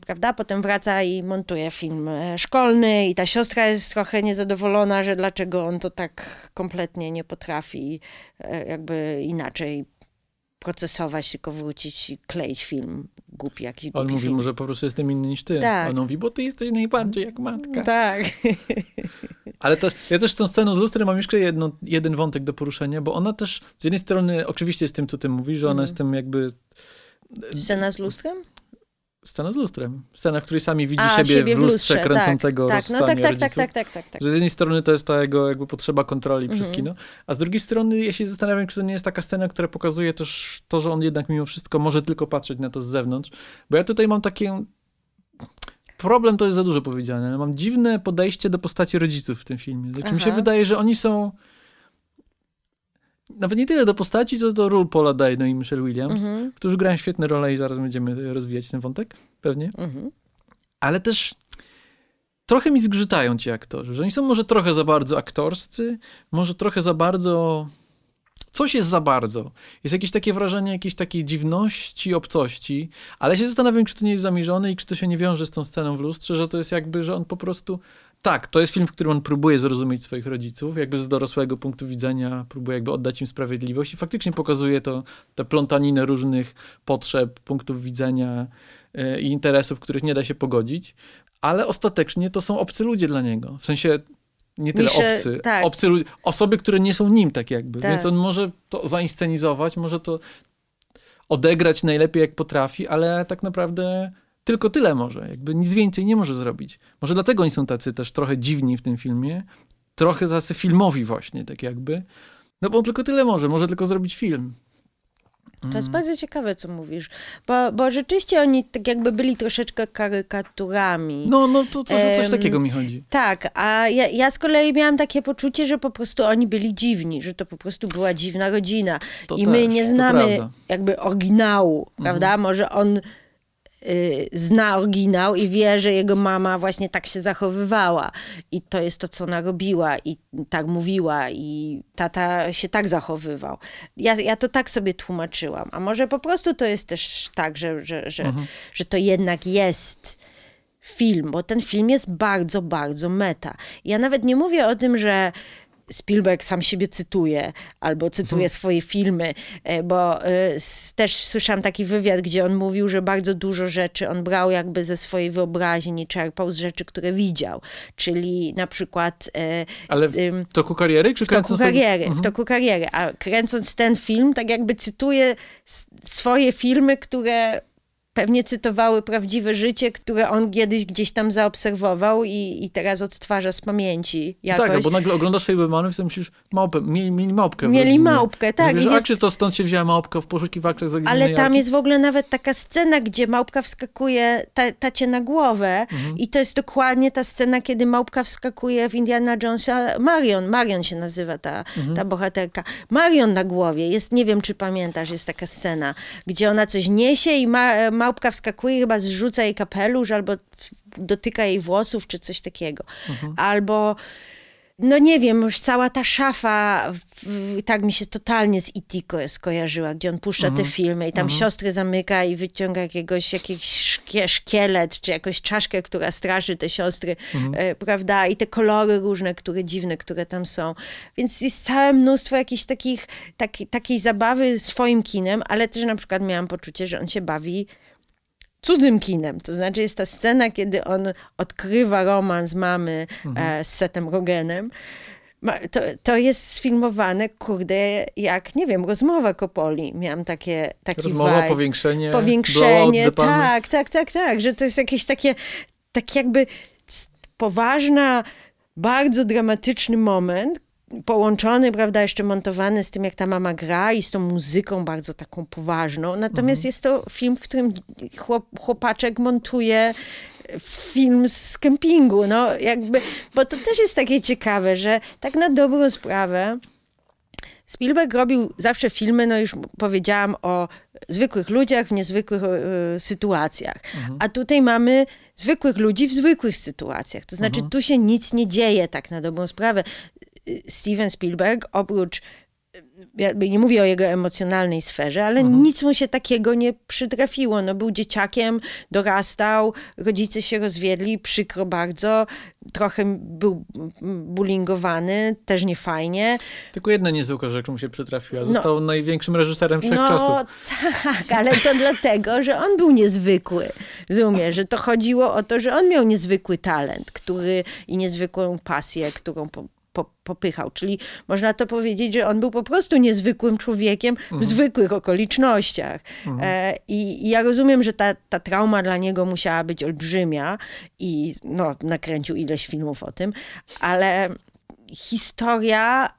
prawda? Potem wraca i montuje film e, szkolny i ta siostra jest trochę niezadowolona, że dlaczego on to tak kompletnie nie potrafi e, jakby inaczej procesować, tylko wrócić i kleić film głupi jakiś głupi On mówi, film. może po prostu jestem inny niż ty. Tak. On mówi, bo ty jesteś najbardziej jak matka. Tak. Ale też, ja też z tą sceną z lustrem mam jeszcze jedno, jeden wątek do poruszenia, bo ona też z jednej strony oczywiście jest tym, co ty mówisz, że ona mm. jest tym jakby... Scena z lustrem? Scena z lustrem. Scena, w której sami widzi A, siebie, siebie, w lustrze, lustrze tak, kręcącego tak, tak. No, tak, tak, tak, tak, tak, tak, tak. Z jednej strony to jest ta jego jakby potrzeba kontroli mm -hmm. przez mhm. kino, a z drugiej strony ja się zastanawiam, czy to nie jest taka scena, która pokazuje też to, że on jednak mimo wszystko może tylko patrzeć na to z zewnątrz. Bo ja tutaj mam takie... Problem to jest za dużo powiedziane. Mam dziwne podejście do postaci rodziców w tym filmie. Znaczy, mi się wydaje, że oni są nawet nie tyle do postaci, co do ról Paula Dano i Michelle Williams, mm -hmm. którzy grają świetne role i zaraz będziemy rozwijać ten wątek, pewnie. Mm -hmm. Ale też trochę mi zgrzytają ci aktorzy, że oni są może trochę za bardzo aktorscy, może trochę za bardzo... Coś jest za bardzo. Jest jakieś takie wrażenie jakiejś takiej dziwności, obcości, ale się zastanawiam, czy to nie jest zamierzone i czy to się nie wiąże z tą sceną w lustrze, że to jest jakby, że on po prostu tak, to jest film, w którym on próbuje zrozumieć swoich rodziców, jakby z dorosłego punktu widzenia, próbuje jakby oddać im sprawiedliwość i faktycznie pokazuje to, tę plątaninę różnych potrzeb, punktów widzenia yy, i interesów, których nie da się pogodzić, ale ostatecznie to są obcy ludzie dla niego. W sensie nie tyle Nisze, obcy, tak. obcy ludzie, osoby, które nie są nim tak jakby, tak. więc on może to zainscenizować, może to odegrać najlepiej jak potrafi, ale tak naprawdę tylko tyle może, jakby nic więcej nie może zrobić. Może dlatego oni są tacy też trochę dziwni w tym filmie, trochę tacy filmowi właśnie, tak jakby. No bo on tylko tyle może, może tylko zrobić film. To jest mm. bardzo ciekawe, co mówisz, bo, bo rzeczywiście oni tak jakby byli troszeczkę karykaturami. No, no to coś, coś takiego mi chodzi. Tak, a ja, ja z kolei miałam takie poczucie, że po prostu oni byli dziwni, że to po prostu była dziwna rodzina. To I też, my nie znamy jakby oryginału, mhm. prawda? Może on zna oryginał i wie, że jego mama właśnie tak się zachowywała i to jest to, co ona robiła i tak mówiła i tata się tak zachowywał. Ja, ja to tak sobie tłumaczyłam, a może po prostu to jest też tak, że, że, że, mhm. że to jednak jest film, bo ten film jest bardzo, bardzo meta. Ja nawet nie mówię o tym, że Spielberg sam siebie cytuje, albo cytuje hmm. swoje filmy, e, bo e, też słyszałam taki wywiad, gdzie on mówił, że bardzo dużo rzeczy on brał jakby ze swojej wyobraźni, czerpał z rzeczy, które widział, czyli na przykład... E, Ale w toku kariery? Czy w toku kariery, w mhm. toku kariery, a kręcąc ten film, tak jakby cytuje swoje filmy, które pewnie cytowały prawdziwe życie, które on kiedyś gdzieś tam zaobserwował i, i teraz odtwarza z pamięci. Jakoś. Tak, bo nagle oglądasz Fablemany i sobie myślisz, małpę, mieli, mieli małpkę Mieli małpkę, tak. Mówisz, jest... A czy to stąd się wzięła małpka w poszukiwaczach zaginionej Ale tam jest w ogóle nawet taka scena, gdzie małpka wskakuje ta, tacie na głowę mhm. i to jest dokładnie ta scena, kiedy małpka wskakuje w Indiana Jonesa. Marion, Marion się nazywa ta, mhm. ta bohaterka. Marion na głowie. Jest, nie wiem, czy pamiętasz, jest taka scena, gdzie ona coś niesie i ma, ma małpka wskakuje, chyba zrzuca jej kapelusz, albo dotyka jej włosów, czy coś takiego. Mhm. Albo no nie wiem, już cała ta szafa, w, tak mi się totalnie z Itiko skojarzyła, gdzie on puszcza te mhm. filmy i tam mhm. siostry zamyka i wyciąga jakiegoś, jakiś szkielet, czy jakąś czaszkę, która straży te siostry, mhm. e, prawda? I te kolory różne, które dziwne, które tam są. Więc jest całe mnóstwo jakichś takich, taki, takiej zabawy swoim kinem, ale też na przykład miałam poczucie, że on się bawi cudzym kinem. To znaczy jest ta scena, kiedy on odkrywa romans mamy e, z Setem Rogenem. To, to jest sfilmowane, kurde, jak, nie wiem, rozmowa Kopoli. Miałam takie, taki Rozmowa, vibe. powiększenie, Powiększenie, tak, tak, tak, tak, że to jest jakieś takie, tak jakby poważna, bardzo dramatyczny moment, połączony, prawda, jeszcze montowany z tym, jak ta mama gra i z tą muzyką bardzo taką poważną. Natomiast jest to film, w którym chłop, chłopaczek montuje film z kempingu, no jakby, bo to też jest takie ciekawe, że tak na dobrą sprawę Spielberg robił zawsze filmy, no już powiedziałam o zwykłych ludziach w niezwykłych e, sytuacjach. A tutaj mamy zwykłych ludzi w zwykłych sytuacjach. To znaczy, tu się nic nie dzieje tak na dobrą sprawę. Steven Spielberg oprócz jakby nie mówię o jego emocjonalnej sferze, ale nic mu się takiego nie przytrafiło. No, był dzieciakiem, dorastał, rodzice się rozwiedli, przykro bardzo, trochę był bullyingowany, też nie fajnie. Tylko jedna niezwykła rzecz mu się przytrafiła. No. Został największym reżyserem wszechczasów. No tak, ale to dlatego, że on był niezwykły. Rozumiesz, że to chodziło o to, że on miał niezwykły talent, który i niezwykłą pasję, którą po, po, popychał. Czyli można to powiedzieć, że on był po prostu niezwykłym człowiekiem w zwykłych okolicznościach. E, i, I ja rozumiem, że ta, ta trauma dla niego musiała być olbrzymia i no, nakręcił ileś filmów o tym, ale historia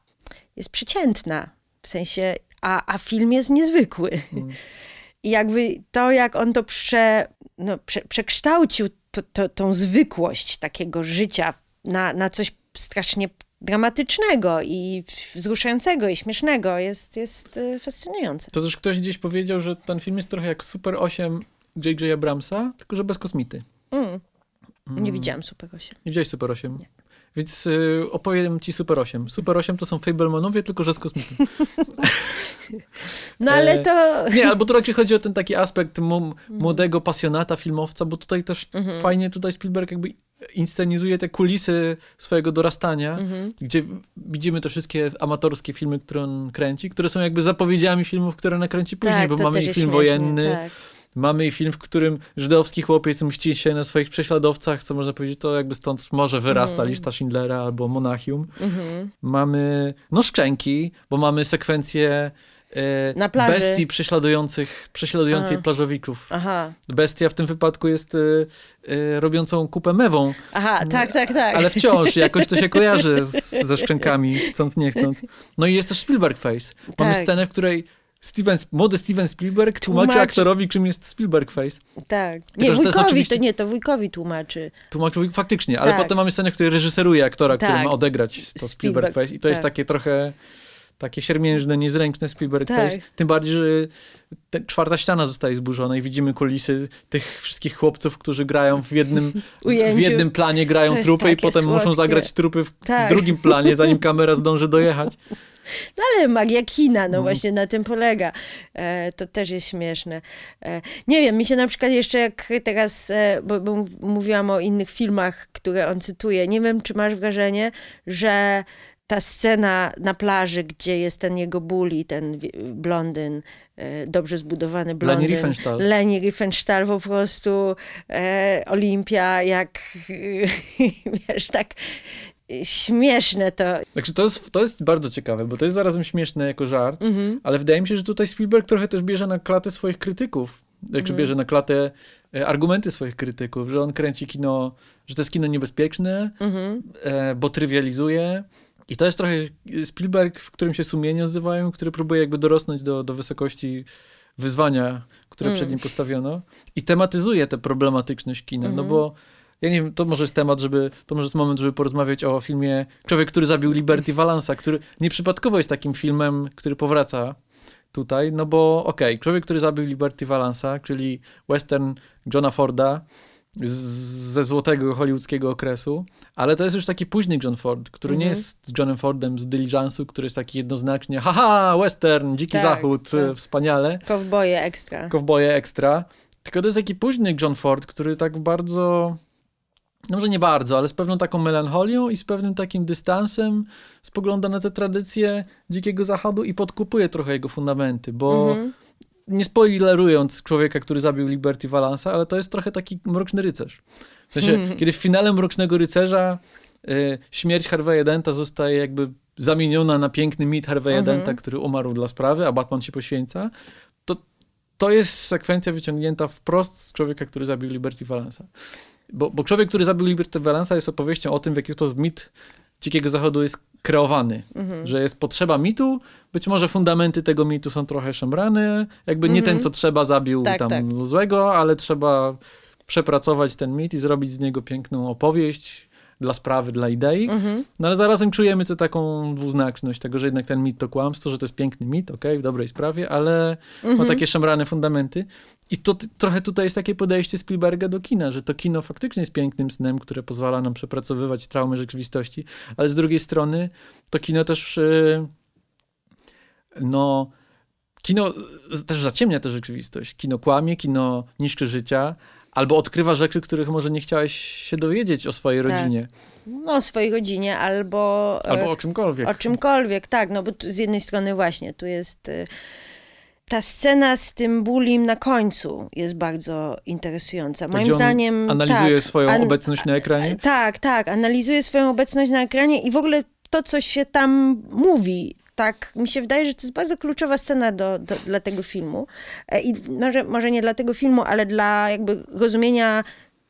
jest przeciętna. W sensie, a, a film jest niezwykły. I jakby to, jak on to prze, no, prze, przekształcił, to, to, tą zwykłość takiego życia na, na coś strasznie dramatycznego i wzruszającego i śmiesznego, jest, jest y, fascynujące. To też ktoś gdzieś powiedział, że ten film jest trochę jak Super 8 J.J. Abramsa, tylko że bez kosmity. Mm. Nie widziałam Super 8. Nie widziałeś Super 8? Więc y, opowiem ci Super 8. Super 8 to są Fablemanowie, tylko że z kosmity. No ale E, to... Nie, albo tu raczej chodzi o ten taki aspekt m- młodego pasjonata filmowca, bo tutaj też fajnie tutaj Spielberg jakby inscenizuje te kulisy swojego dorastania, gdzie widzimy te wszystkie amatorskie filmy, które on kręci, które są jakby zapowiedziami filmów, które nakręci później, tak, bo mamy i film wojenny, Tak. mamy i film, w którym żydowski chłopiec mści się na swoich prześladowcach, co można powiedzieć, to jakby stąd może wyrasta Mhm. lista Schindlera albo Monachium. Mamy no szczęki, bo mamy sekwencję Na plaży. bestii prześladujących, prześladującej Aha. plażowików. Aha, Bestia w tym wypadku jest e, e, robiącą kupę mewą, aha, tak, tak, tak. ale wciąż jakoś to się kojarzy z, ze szczękami, chcąc nie chcąc. No i jest też Spielberg Face. Mamy Tak. scenę, w której Steven, młody Steven Spielberg tłumaczy Tłumaczy. aktorowi, czym jest Spielberg Face. tak. Tylko, Nie, że to wujkowi, oczywiście- to nie, to wujkowi tłumaczy. Tłumaczy faktycznie, ale Tak. potem mamy scenę, w której reżyseruje aktora, który Tak. ma odegrać to Spielberg, Spielberg, Face. I to jest tak. takie trochę takie siermiężne, niezręczne Spielberg Tak. Face. Tym bardziej, że te, czwarta ściana zostaje zburzona i widzimy kulisy tych wszystkich chłopców, którzy grają w jednym, w jednym planie, grają trupy i potem muszą słodkie. zagrać trupy w, Tak. drugim planie, zanim kamera zdąży dojechać. No ale magia kina, Mhm. no właśnie na tym polega. E, to też jest śmieszne. E, nie wiem, mi się na przykład jeszcze jak teraz, e, bo, bo mów- mówiłam o innych filmach, które on cytuje, nie wiem, czy masz wrażenie, że ta scena na plaży, gdzie jest ten jego bully, ten blondyn, e, dobrze zbudowany blondyn. Leni Riefenstahl. Leni Riefenstahl po prostu, e, Olimpia, jak, wiesz, tak śmieszne to. Także to jest, to jest bardzo ciekawe, bo to jest zarazem śmieszne jako żart, Mhm. ale wydaje mi się, że tutaj Spielberg trochę też bierze na klatę swoich krytyków. Znaczy Mhm. bierze na klatę e, argumenty swoich krytyków, że on kręci kino, że to jest kino niebezpieczne, Mhm. e, bo trywializuje. I to jest trochę Spielberg, w którym się sumienie nazywają, który próbuje jakby dorosnąć do, do wysokości wyzwania, które przed Mm. nim postawiono i tematyzuje tę problematyczność kina, no Mhm. bo ja nie wiem, to może jest temat, żeby, to może jest moment, żeby porozmawiać o filmie Człowiek, który zabił Liberty Valansa, który nieprzypadkowo jest takim filmem, który powraca tutaj, no bo okej, Człowiek, który zabił Liberty Valansa, czyli western Johna Forda ze złotego hollywoodzkiego okresu, ale to jest już taki późny John Ford, który nie Mhm. jest Johnem Fordem z Diligence'u, który jest taki jednoznacznie haha, western, dziki Tak, zachód, tak. e, wspaniale, Kowboje ekstra. kowboje ekstra, tylko to jest taki późny John Ford, który tak bardzo, no może nie bardzo, ale z pewną taką melancholią i z pewnym takim dystansem spogląda na te tradycje dzikiego zachodu i podkupuje trochę jego fundamenty, bo Mhm. Nie spoilerując człowieka, który zabił Liberty Valansa, ale to jest trochę taki mroczny rycerz. W sensie, kiedy w finale Mrocznego Rycerza y, śmierć Harvey'a Denta zostaje jakby zamieniona na piękny mit Harvey'a Denta, który umarł dla sprawy, a Batman się poświęca, to to jest sekwencja wyciągnięta wprost z człowieka, który zabił Liberty Valansa. Bo, bo człowiek, który zabił Liberty Valansa jest opowieścią o tym, w jaki sposób mit Dzikiego Zachodu jest kreowany, że jest potrzeba mitu, być może fundamenty tego mitu są trochę szemrane, jakby nie ten, co trzeba zabił Tak, tam tak. złego, ale trzeba przepracować ten mit i zrobić z niego piękną opowieść dla sprawy, dla idei. No ale zarazem czujemy tę taką dwuznaczność tego, że jednak ten mit to kłamstwo, że to jest piękny mit, okej, w dobrej sprawie, ale ma takie szemrane fundamenty. I to trochę tutaj jest takie podejście Spielberga do kina, że to kino faktycznie jest pięknym snem, które pozwala nam przepracowywać traumy rzeczywistości, ale z drugiej strony to kino też e, no kino z- też zaciemnia tę rzeczywistość. Kino kłamie, kino niszczy życia, albo odkrywa rzeczy, których może nie chciałeś się dowiedzieć o swojej Tak. rodzinie, No, o swojej rodzinie albo, e, albo o czymkolwiek. o czymkolwiek, tak, no bo tu z jednej strony właśnie tu jest y, ta scena z tym bulim na końcu jest bardzo interesująca. Moim zdaniem Analizuje tak, swoją an- obecność na ekranie. Tak, tak, analizuje swoją obecność na ekranie i w ogóle to, co się tam mówi. Tak, mi się wydaje, że to jest bardzo kluczowa scena do, do, dla tego filmu. E, I może, może nie dla tego filmu, ale dla jakby rozumienia,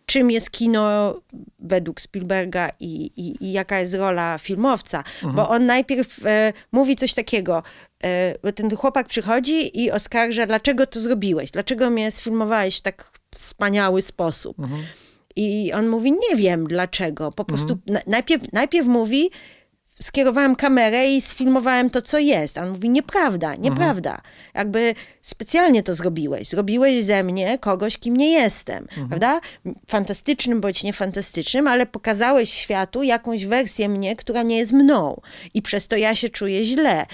czym jest kino według Spielberga i, i, i jaka jest rola filmowca. Bo on najpierw e, mówi coś takiego, e, bo ten chłopak przychodzi i oskarża, dlaczego to zrobiłeś, dlaczego mnie sfilmowałeś w tak wspaniały sposób. I on mówi, nie wiem dlaczego. Po prostu na, najpierw, najpierw mówi, skierowałem kamerę i sfilmowałem to, co jest. A on mówi, nieprawda, nieprawda. Jakby specjalnie to zrobiłeś. Zrobiłeś ze mnie kogoś, kim nie jestem. Prawda? Fantastycznym bądź niefantastycznym, ale pokazałeś światu jakąś wersję mnie, która nie jest mną. I przez to ja się czuję źle.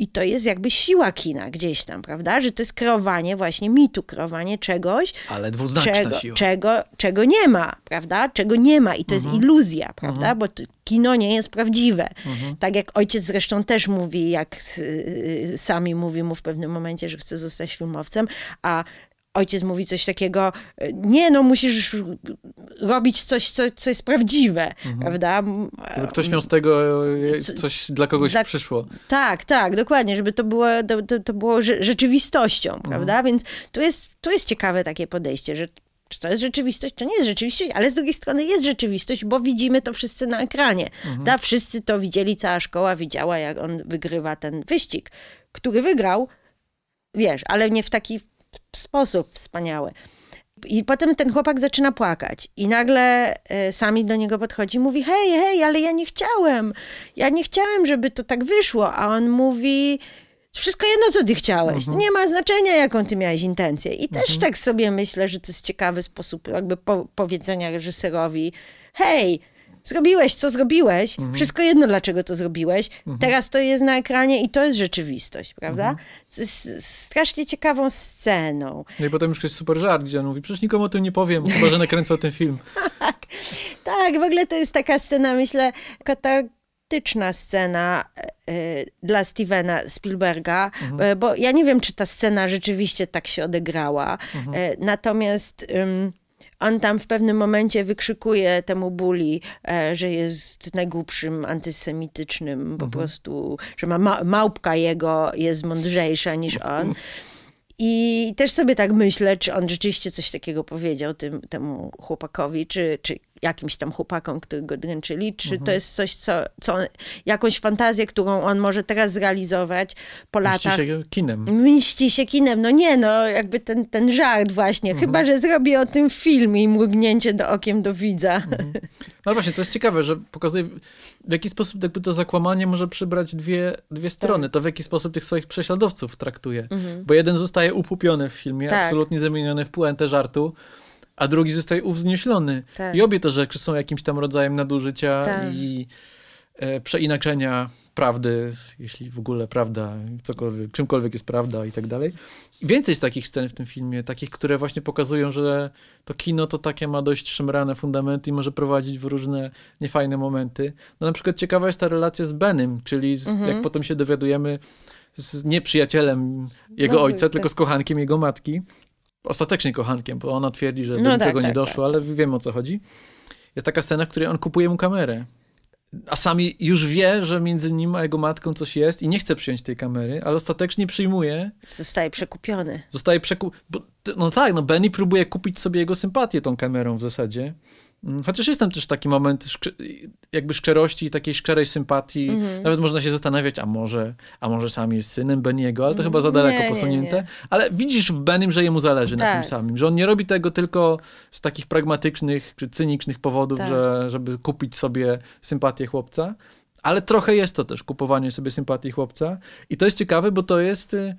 I to jest jakby siła kina gdzieś tam, prawda? Że to jest kreowanie właśnie mitu, kreowanie czegoś, Ale dwuznaczna czego, siła. czego, czego nie ma, prawda? Czego nie ma i to Mhm. jest iluzja, prawda? Bo to kino nie jest prawdziwe. Tak jak ojciec zresztą też mówi, jak y, sami mówi mu w pewnym momencie, że chce zostać filmowcem, a ojciec mówi coś takiego, y, nie no, musisz robić coś, co, co jest prawdziwe, Mhm. prawda? Żeby ktoś miał z tego e, Co- coś dla kogoś dla- przyszło. Tak, tak, dokładnie, żeby to było, to, to, było rze- rzeczywistością, Mhm. prawda? Więc tu jest, tu jest ciekawe takie podejście, że czy to jest rzeczywistość, to nie jest rzeczywistość, ale z drugiej strony jest rzeczywistość, bo widzimy to wszyscy na ekranie. Mhm. Da, wszyscy to widzieli, cała szkoła widziała, jak on wygrywa ten wyścig, który wygrał, wiesz, ale nie w taki sposób wspaniały. I potem ten chłopak zaczyna płakać. I nagle e, sami do niego podchodzi i mówi, hej, hej, ale ja nie chciałem, ja nie chciałem, żeby to tak wyszło, a on mówi, wszystko jedno, co ty chciałeś, nie ma znaczenia, jaką ty miałeś intencję. I też tak sobie myślę, że to jest ciekawy sposób jakby po, powiedzenia reżyserowi, hej, zrobiłeś, co zrobiłeś, wszystko jedno, dlaczego to zrobiłeś, teraz to jest na ekranie i to jest rzeczywistość, prawda? Jest strasznie ciekawą sceną. No i potem już jest super żart, gdzie on mówi, przecież nikomu o tym nie powiem, chyba, że nakręcę tym film. Tak, w ogóle to jest taka scena, myślę, katartyczna scena e, dla Stevena Spielberga, e, bo ja nie wiem, czy ta scena rzeczywiście tak się odegrała. E, natomiast ym, on tam w pewnym momencie wykrzykuje temu Bully, e, że jest najgłupszym antysemitycznym, po prostu, że ma, ma małpka jego jest mądrzejsza niż on. I też sobie tak myślę, czy on rzeczywiście coś takiego powiedział tym, temu chłopakowi, czy, czy jakimś tam chłopakom, którzy go dręczyli, czy to jest coś, co, co on, jakąś fantazję, którą on może teraz zrealizować po Mści latach. się kinem. Mści się kinem. No nie, no jakby ten, ten żart właśnie. Chyba, że zrobi o tym film i mrugnięcie do okiem do widza. No właśnie, to jest ciekawe, że pokazuje w jaki sposób jakby to zakłamanie może przybrać dwie, dwie strony. Tak. To w jaki sposób tych swoich prześladowców traktuje. Bo jeden zostaje upupiony w filmie, Mhm. Tak. absolutnie zamieniony w puentę żartu, a drugi zostaje uwznieślony. Tak. I obie te rzeczy są jakimś tam rodzajem nadużycia Tak. i e, przeinaczenia prawdy, jeśli w ogóle prawda, cokolwiek, czymkolwiek jest prawda i tak dalej. Więcej jest takich scen w tym filmie, takich, które właśnie pokazują, że to kino to takie ma dość szemrane fundamenty i może prowadzić w różne niefajne momenty. No na przykład ciekawa jest ta relacja z Benem, czyli z, jak potem się dowiadujemy z nieprzyjacielem jego No, ojca, tak. tylko z kochankiem jego matki. Ostatecznie kochankiem, bo ona twierdzi, że do No niczego tak, nie tak, doszło, ale wiemy o co chodzi. Jest taka scena, w której on kupuje mu kamerę. A sami już wie, że między nim a jego matką coś jest i nie chce przyjąć tej kamery, ale ostatecznie przyjmuje, Zostaje przekupiony. zostaje przekup... Bo, no tak, no Benny próbuje kupić sobie jego sympatię tą kamerą w zasadzie. Mm, Chociaż jest tam też taki moment jakby szczerości i takiej szczerej sympatii. Mhm. Nawet można się zastanawiać, a może, a może sam jest synem Benniego, ale to chyba za daleko Nie, nie, posunięte. nie. Ale widzisz w Benim, że jemu zależy na Tak. tym samym. Że on nie robi tego tylko z takich pragmatycznych czy cynicznych powodów, Tak. że, żeby kupić sobie sympatię chłopca. Ale trochę jest to też kupowanie sobie sympatii chłopca. I to jest ciekawe, bo to jest... y,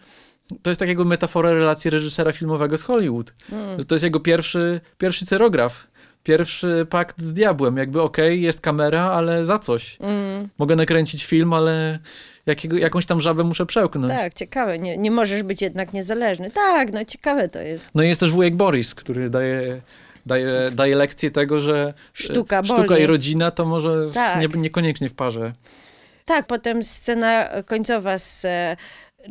To jest tak jakby metafora relacji reżysera filmowego z Hollywood. Mm. To jest jego pierwszy, pierwszy cerograf. Pierwszy pakt z diabłem. Jakby okej, jest kamera, ale za coś. Mm, Mogę nakręcić film, ale jakiego, jakąś tam żabę muszę przełknąć. tak, ciekawe. Nie, nie możesz być jednak niezależny. Tak, no ciekawe to jest. No i jest też wujek Boris, który daje, daje, daje lekcję tego, że Sztuka e, sztuka boli. i rodzina to może Tak. nie, niekoniecznie w parze. Tak, potem scena końcowa z e,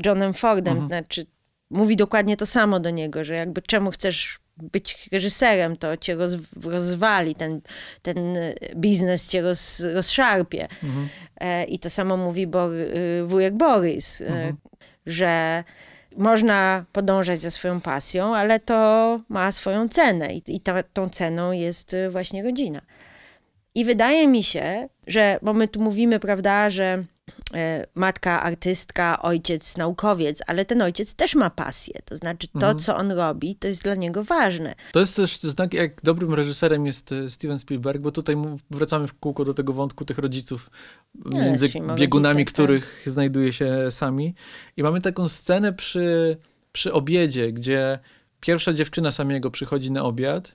Johnem Fordem, Mhm. znaczy mówi dokładnie to samo do niego, że jakby czemu chcesz być reżyserem, to cię roz, rozwali, ten, ten biznes cię roz, rozszarpie. Mhm. E, I to samo mówi Bor, y, wujek Borys, e, Mhm. że można podążać za swoją pasją, ale to ma swoją cenę i, i ta, tą ceną jest y, właśnie rodzina. I wydaje mi się, że, bo my tu mówimy, prawda, że matka artystka, ojciec naukowiec, ale ten ojciec też ma pasję. To znaczy to, Mhm. co on robi, to jest dla niego ważne. To jest też znak, jak dobrym reżyserem jest e, Steven Spielberg, bo tutaj wracamy w kółko do tego wątku tych rodziców, No, między biegunami rodzicach, tak. których znajduje się sami. I mamy taką scenę przy, przy obiedzie, gdzie pierwsza dziewczyna samiego przychodzi na obiad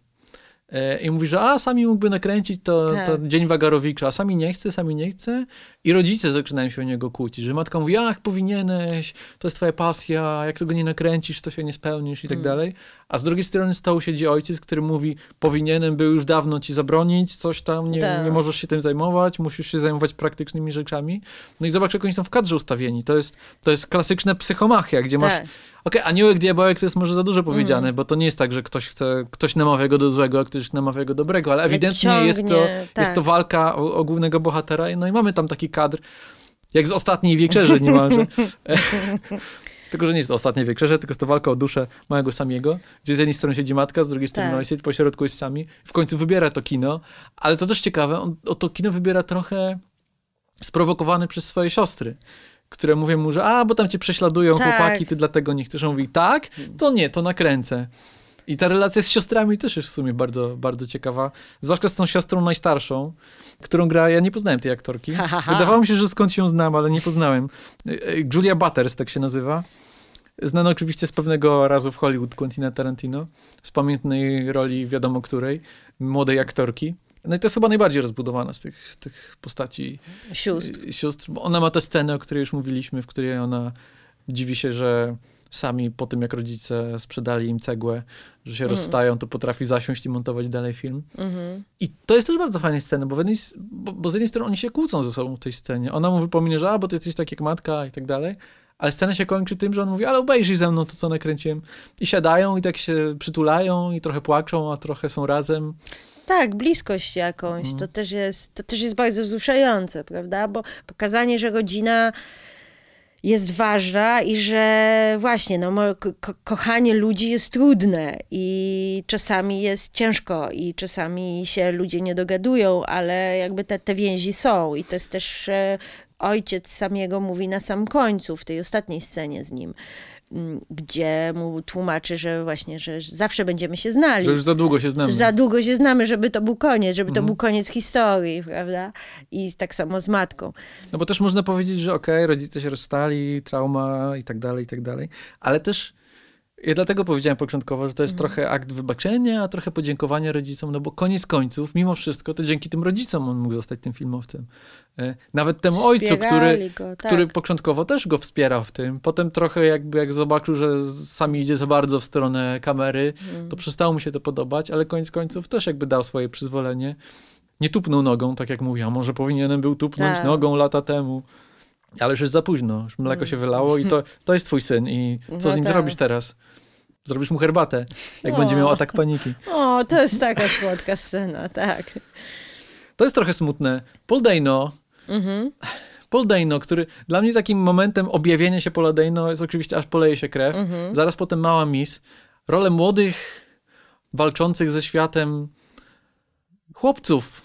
e, i mówi, że a, sami mógłby nakręcić to, Tak. to Dzień Wagarowicza, a sami nie chce, sami nie chce. I rodzice zaczynają się o niego kłócić, że matka mówi, ach, powinieneś, to jest twoja pasja, jak tego nie nakręcisz, to się nie spełnisz i tak Mm. dalej. A z drugiej strony stołu siedzi ojciec, który mówi, powinienem był już dawno ci zabronić, coś tam, nie, Tak. nie możesz się tym zajmować, musisz się zajmować praktycznymi rzeczami. No i zobacz, jak oni są w kadrze ustawieni. To jest, to jest klasyczna psychomachia, gdzie masz Tak. Okej, aniołek, diabełek to jest może za dużo powiedziane, Mm. bo to nie jest tak, że ktoś chce, ktoś namawia go do złego, a ktoś namawia go do dobrego, ale ewidentnie jest to, ciągnie, jest tak. to walka o, o głównego bohatera, no i mamy tam taki kadr, jak z ostatniej wieczerzy niemalże. tylko, że nie jest to ostatnia wieczerze, tylko jest to walka o duszę małego Samiego, gdzie z jednej strony siedzi matka, z drugiej strony Tak. ojciec, po środku jest Sami. W końcu wybiera to kino, ale to też ciekawe, on o to kino wybiera trochę sprowokowany przez swoje siostry które mówią mu, że a, bo tam cię prześladują Tak. chłopaki, ty dlatego nie chcesz. On mówi, tak? To nie, to nakręcę. I ta relacja z siostrami też jest w sumie bardzo, bardzo ciekawa. Zwłaszcza z tą siostrą najstarszą, którą gra, ja nie poznałem tej aktorki. Wydawało mi się, że skąd ją znam, ale nie poznałem. E, e, Julia Butters, tak się nazywa. Znana oczywiście z pewnego razu w Hollywood Quentina Tarantino, z pamiętnej roli wiadomo której, młodej aktorki. No i to jest chyba najbardziej rozbudowana z tych, tych postaci Sióstr. y, sióstr, ona ma tę scenę, o której już mówiliśmy, w której ona dziwi się, że sami po tym, jak rodzice sprzedali im cegłę, że się Mhm. rozstają, to potrafi zasiąść i montować dalej film. Mhm. I to jest też bardzo fajna scena, bo, jednej, bo, bo z jednej strony oni się kłócą ze sobą w tej scenie. Ona mu wypomina, że a, bo ty jesteś tak jak matka i tak dalej. Ale scena się kończy tym, że on mówi, ale obejrzyj ze mną to, co nakręciłem. I siadają i tak się przytulają i trochę płaczą, a trochę są razem. Tak, bliskość jakąś, Mhm. to, też jest, to też jest bardzo wzruszające, prawda? Bo pokazanie, że rodzina jest ważna i że właśnie, no, ko- ko- kochanie ludzi jest trudne i czasami jest ciężko i czasami się ludzie nie dogadują, ale jakby te, te więzi są i to jest też e, ojciec samego mówi na sam końcu, w tej ostatniej scenie z nim, gdzie mu tłumaczy, że właśnie, że zawsze będziemy się znali. Że już za długo się znamy. Za długo się znamy, żeby to był koniec, żeby to Mhm. był koniec historii, prawda? I tak samo z matką. No bo też można powiedzieć, że okej, rodzice się rozstali, trauma i tak dalej, i tak dalej, ale też ja dlatego powiedziałem początkowo, że to jest Mhm. trochę akt wybaczenia, a trochę podziękowania rodzicom, no bo koniec końców, mimo wszystko, to dzięki tym rodzicom on mógł zostać tym filmowcem. E, Nawet temu ojcu, który, Wspierali go, tak. który początkowo też go wspierał w tym, potem trochę jakby jak zobaczył, że sami idzie za bardzo w stronę kamery, Mhm. to przestało mu się to podobać, ale koniec końców też jakby dał swoje przyzwolenie. Nie tupnął nogą, tak jak mówię, a może powinienem był tupnąć Tak. nogą lata temu. Ale już jest za późno, już mleko się wylało i to, to jest twój syn i co No z nim tak. zrobisz teraz? Zrobisz mu herbatę, jak O. będzie miał atak paniki. O, to jest taka słodka scena, tak. To jest trochę smutne. Paul Dano, Mhm. Paul Dano, który dla mnie takim momentem objawienia się Paula Dano jest oczywiście aż poleje się krew. Mhm. Zaraz potem Mała Miss. Rolę młodych, walczących ze światem chłopców.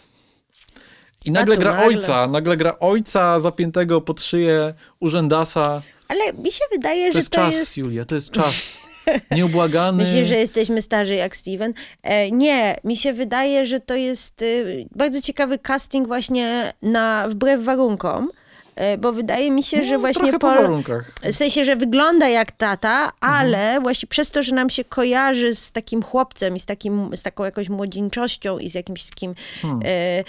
I nagle tu gra nagle. ojca, nagle gra ojca zapiętego pod szyję urzędasa. Ale mi się wydaje, To że jest to czas, jest... Julia, to jest czas. Nieubłagany. Myślisz, że jesteśmy starzy jak Steven? E, nie, mi się wydaje, że to jest y, bardzo ciekawy casting właśnie na wbrew warunkom, e, bo wydaje mi się, że No, właśnie po. W sensie, że wygląda jak tata, Mhm. ale właśnie przez to, że nam się kojarzy z takim chłopcem i z, takim, z taką jakąś młodzieńczością i z jakimś takim Hmm. e,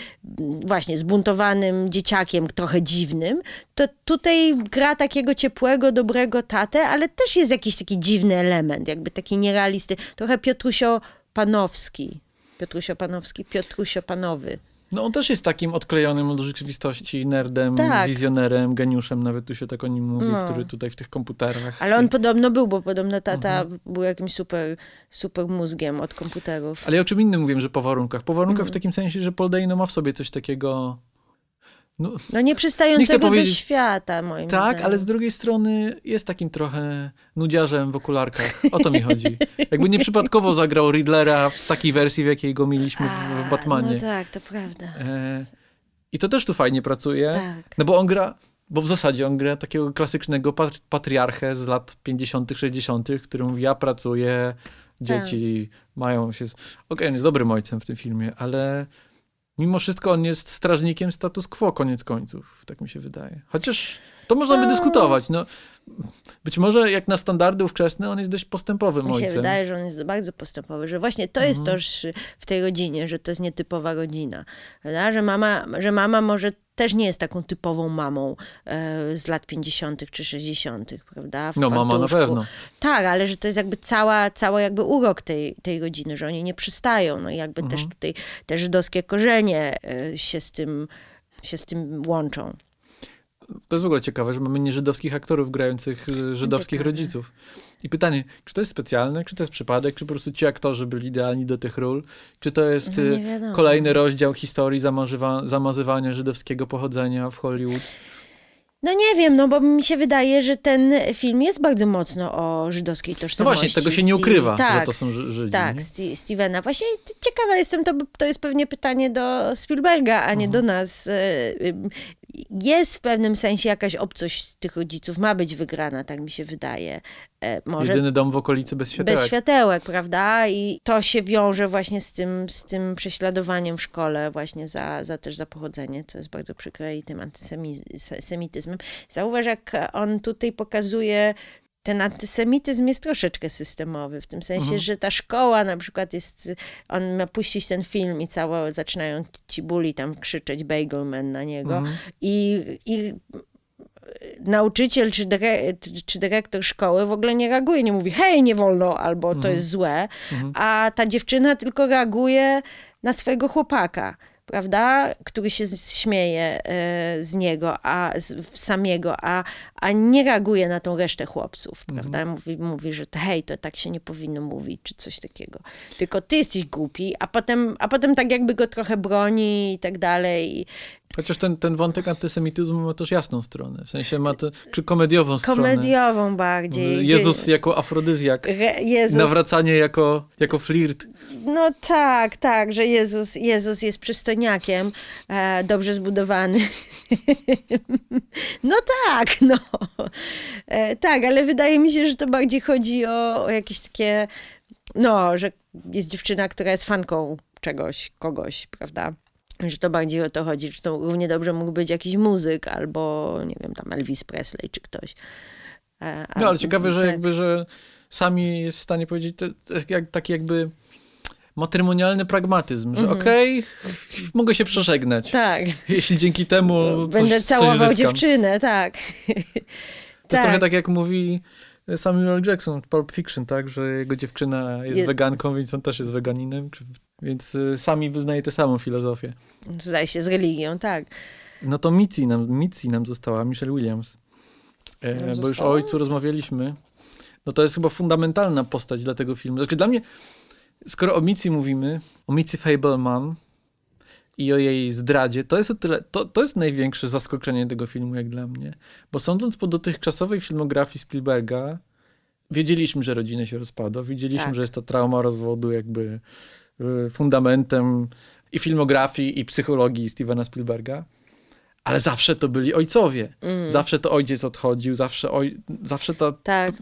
właśnie zbuntowanym dzieciakiem, trochę dziwnym, to tutaj gra takiego ciepłego, dobrego tatę, ale też jest jakiś taki dziwny element, jakby taki nierealisty. Trochę Piotrusio Panowski. Piotrusio Panowski, Piotrusio Panowy. No on też jest takim odklejonym od rzeczywistości nerdem, Tak. wizjonerem, geniuszem, nawet tu się tak o nim mówi, No. który tutaj w tych komputerach. Ale on podobno był, bo podobno tata Mhm. był jakimś super, super mózgiem od komputerów. Ale ja o czym innym mówiłem, że po warunkach. Po warunkach Mhm. w takim sensie, że Paul Dano ma w sobie coś takiego... No, No nie Nie chcę przystającego do świata, moim tak, zdaniem. ale z drugiej strony jest takim trochę nudziarzem w okularkach. O to mi chodzi. Jakby nieprzypadkowo zagrał Riddlera w takiej wersji, w jakiej go mieliśmy w, w Batmanie. No tak, to prawda. E, I to też tu fajnie pracuje. Tak. No bo on gra, bo w zasadzie on gra takiego klasycznego pat- patriarchę z lat 50., 60., który mówi: Ja pracuję, dzieci mają się. Okej, on jest dobrym ojcem w tym filmie, ale mimo wszystko on jest strażnikiem status quo, koniec końców, tak mi się wydaje. Chociaż to można by No. dyskutować. No, być może jak na standardy ówczesne, on jest dość postępowym Mi się ojcem. wydaje, że on jest bardzo postępowy, że właśnie to jest Mhm. też w tej rodzinie, że to jest nietypowa rodzina. Prawda? Że, mama, że mama może też nie jest taką typową mamą e, z lat 50. czy 60., prawda? W No, mama na fartuszku. pewno. Tak, ale że to jest jakby cała, cała jakby urok tej, tej rodziny, że oni nie przystają. No i jakby też Mhm. tutaj te żydowskie korzenie e, się z tym, się z tym łączą. To jest w ogóle ciekawe, że mamy nieżydowskich aktorów grających e, żydowskich Ciekawe. rodziców. I pytanie, czy to jest specjalne, czy to jest przypadek, czy po prostu ci aktorzy byli idealni do tych ról, czy to jest No e, kolejny rozdział historii zamazywa- zamazywania żydowskiego pochodzenia w Hollywood. No nie wiem, no bo mi się wydaje, że ten film jest bardzo mocno o żydowskiej tożsamości. No właśnie, tego się nie ukrywa, że tak, to są Ży- Żydzi, Tak, nie? Stevena. Właśnie ciekawa jestem, to, to jest pewnie pytanie do Spielberga, a nie Mhm. do nas. Jest w pewnym sensie jakaś obcość tych rodziców, ma być wygrana, tak mi się wydaje. E, Może Jedyny dom w okolicy bez światełek. bez światełek, prawda? I to się wiąże właśnie z tym, z tym prześladowaniem w szkole, właśnie za, za też za pochodzenie, co jest bardzo przykre i tym antysemityzmem. Zauważ, jak on tutaj pokazuje, ten antysemityzm jest troszeczkę systemowy, w tym sensie, Mhm. że ta szkoła na przykład jest, on ma puścić ten film i całe zaczynają ci buli tam krzyczeć Bagelman na niego Mhm. i, i nauczyciel czy, dyre, czy dyrektor szkoły w ogóle nie reaguje, nie mówi hej, nie wolno, albo to Mhm. jest złe, Mhm. a ta dziewczyna tylko reaguje na swojego chłopaka, prawda, który się śmieje e, z niego, a z, samego, a, a nie reaguje na tą resztę chłopców, Mhm. prawda, mówi, mówi, że to, hej, to tak się nie powinno mówić, czy coś takiego, tylko ty jesteś głupi, a potem, a potem tak jakby go trochę broni i tak dalej, Chociaż ten, ten wątek antysemityzmu ma też jasną stronę. W sensie ma to, czy komediową stronę. komediową bardziej. Jezus gdzie- jako afrodyzjak. Re, Jezus, Nawracanie jako, jako flirt. No tak, tak, że Jezus, Jezus jest przystojniakiem, e, dobrze zbudowany. no tak, no. E, tak, ale wydaje mi się, że to bardziej chodzi o, o jakieś takie, no, że jest dziewczyna, która jest fanką czegoś, kogoś, prawda? Że to bardziej o to chodzi, że to równie dobrze mógł być jakiś muzyk, albo nie wiem, tam Elvis Presley czy ktoś. E, No ale a- ciekawe, że tak. jakby, że sami jest w stanie powiedzieć te, jak, taki jakby matrymonialny pragmatyzm, że Mhm. okej, mogę się przeżegnać, Tak. jeśli dzięki temu coś, Będę coś całował zyskam. dziewczynę, tak. To jest trochę tak jak mówi Samuel Jackson w Pulp Fiction, tak, że jego dziewczyna jest Je- weganką, więc on też jest weganinem, więc y, sami wyznaje tę samą filozofię. Zdaje się, z religią, tak. No to Mitzi nam, Mitzi nam została, Michelle Williams. E, bo już o ojcu rozmawialiśmy. No to jest chyba fundamentalna postać dla tego filmu. Znaczy dla mnie, skoro o Mitzi mówimy, o Mitzi Fableman i o jej zdradzie, to jest o tyle, to, to jest największe zaskoczenie tego filmu jak dla mnie. Bo sądząc po dotychczasowej filmografii Spielberga, wiedzieliśmy, że rodzina się rozpada, wiedzieliśmy, Tak. że jest ta trauma rozwodu jakby fundamentem i filmografii, i psychologii Stevena Spielberga. Ale zawsze to byli ojcowie. Mm. Zawsze to ojciec odchodził, zawsze, oj, zawsze ta Tak,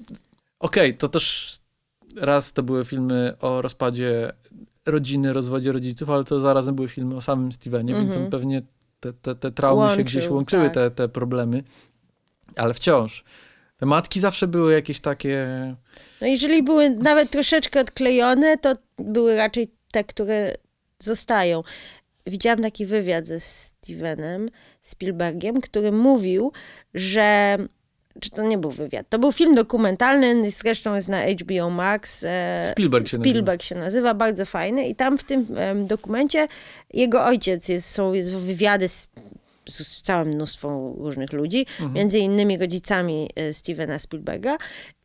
Okej, to też raz to były filmy o rozpadzie rodziny, rozwodzie rodziców, ale to zarazem były filmy o samym Stevenie, więc Mhm. on pewnie te, te, te traumy się Łączył, gdzieś łączyły, tak. te, te problemy. Ale wciąż. Te matki zawsze były jakieś takie... No jeżeli były nawet troszeczkę odklejone, to były raczej te, które zostają. Widziałam taki wywiad ze Stevenem Spielbergiem, który mówił, że czy to nie był wywiad, to był film dokumentalny, zresztą jest na HBO Max. e, Spielberg się Spielberg się nazywa, bardzo fajny i tam w tym dokumencie jego ojciec jest, są jest wywiady z, z całym mnóstwą różnych ludzi, Mhm. między innymi rodzicami e, Stevena Spielberga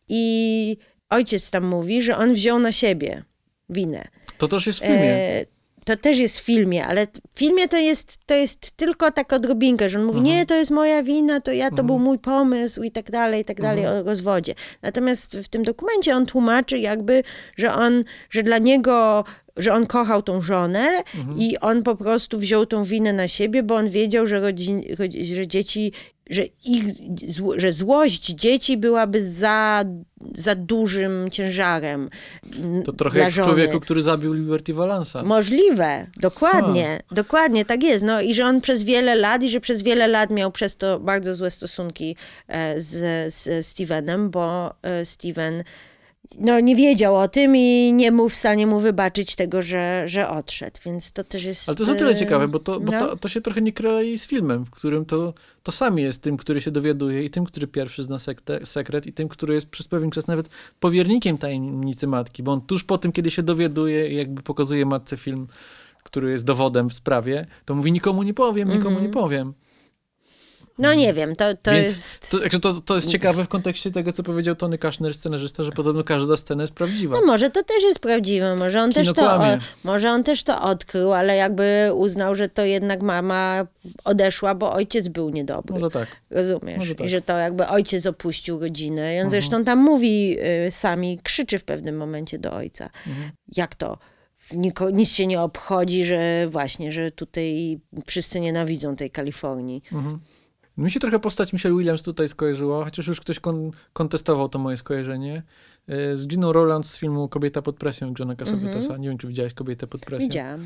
i ojciec tam mówi, że on wziął na siebie winę. To też jest w filmie. E, to też jest w filmie, ale w filmie to jest, to jest tylko taka odrobinkę, że on mówi, Mhm. nie, to jest moja wina, to ja, to był mój pomysł i tak dalej, i tak dalej Mhm. o rozwodzie. Natomiast w tym dokumencie on tłumaczy jakby, że on, że dla niego, że on kochał tą żonę Mhm. i on po prostu wziął tą winę na siebie, bo on wiedział, że, rodzin, rodzi- że dzieci, że, ich, że złość dzieci byłaby za, za dużym ciężarem m, To trochę jak żony. człowieku, który zabił Liberty Valansa. Możliwe, dokładnie, dokładnie, tak jest. No i że on przez wiele lat, i że przez wiele lat miał przez to bardzo złe stosunki e, z, z Stevenem, bo e, Steven no, nie wiedział o tym i nie był w stanie mu wybaczyć tego, że, że odszedł, więc to też jest... Ale to jest o tyle e, ciekawe, bo, to, bo no. to, to się trochę nie klei z filmem, w którym to, to sami jest tym, który się dowiaduje i tym, który pierwszy zna sekte, sekret i tym, który jest przez pewien czas nawet powiernikiem tajemnicy matki, bo on tuż po tym, kiedy się dowiaduje i jakby pokazuje matce film, który jest dowodem w sprawie, to mówi nikomu nie powiem, nikomu Mhm. nie powiem. No nie wiem, to, to Więc jest... To, to, to jest ciekawe w kontekście tego, co powiedział Tony Kaszner, scenarzysta, że podobno każda scena jest prawdziwa. No może to też jest prawdziwe, może on, Kino też to, o, może on też to odkrył, ale jakby uznał, że to jednak mama odeszła, bo ojciec był niedobry. Może tak. Rozumiesz? Może tak. Mhm. I że to jakby ojciec opuścił rodzinę. I on zresztą tam mówi y, sami, krzyczy w pewnym momencie do ojca. Mhm. Jak to? Niko, nic się nie obchodzi, że właśnie, że tutaj wszyscy nienawidzą tej Kalifornii. Mhm. Mi się trochę postać Michelle Williams tutaj skojarzyła, chociaż już ktoś kon kontestował to moje skojarzenie. E, Z Giną Rowland z filmu Kobieta pod presją Johna Cassavetesa. Nie wiem, czy widziałaś Kobietę pod presją. Widziałam.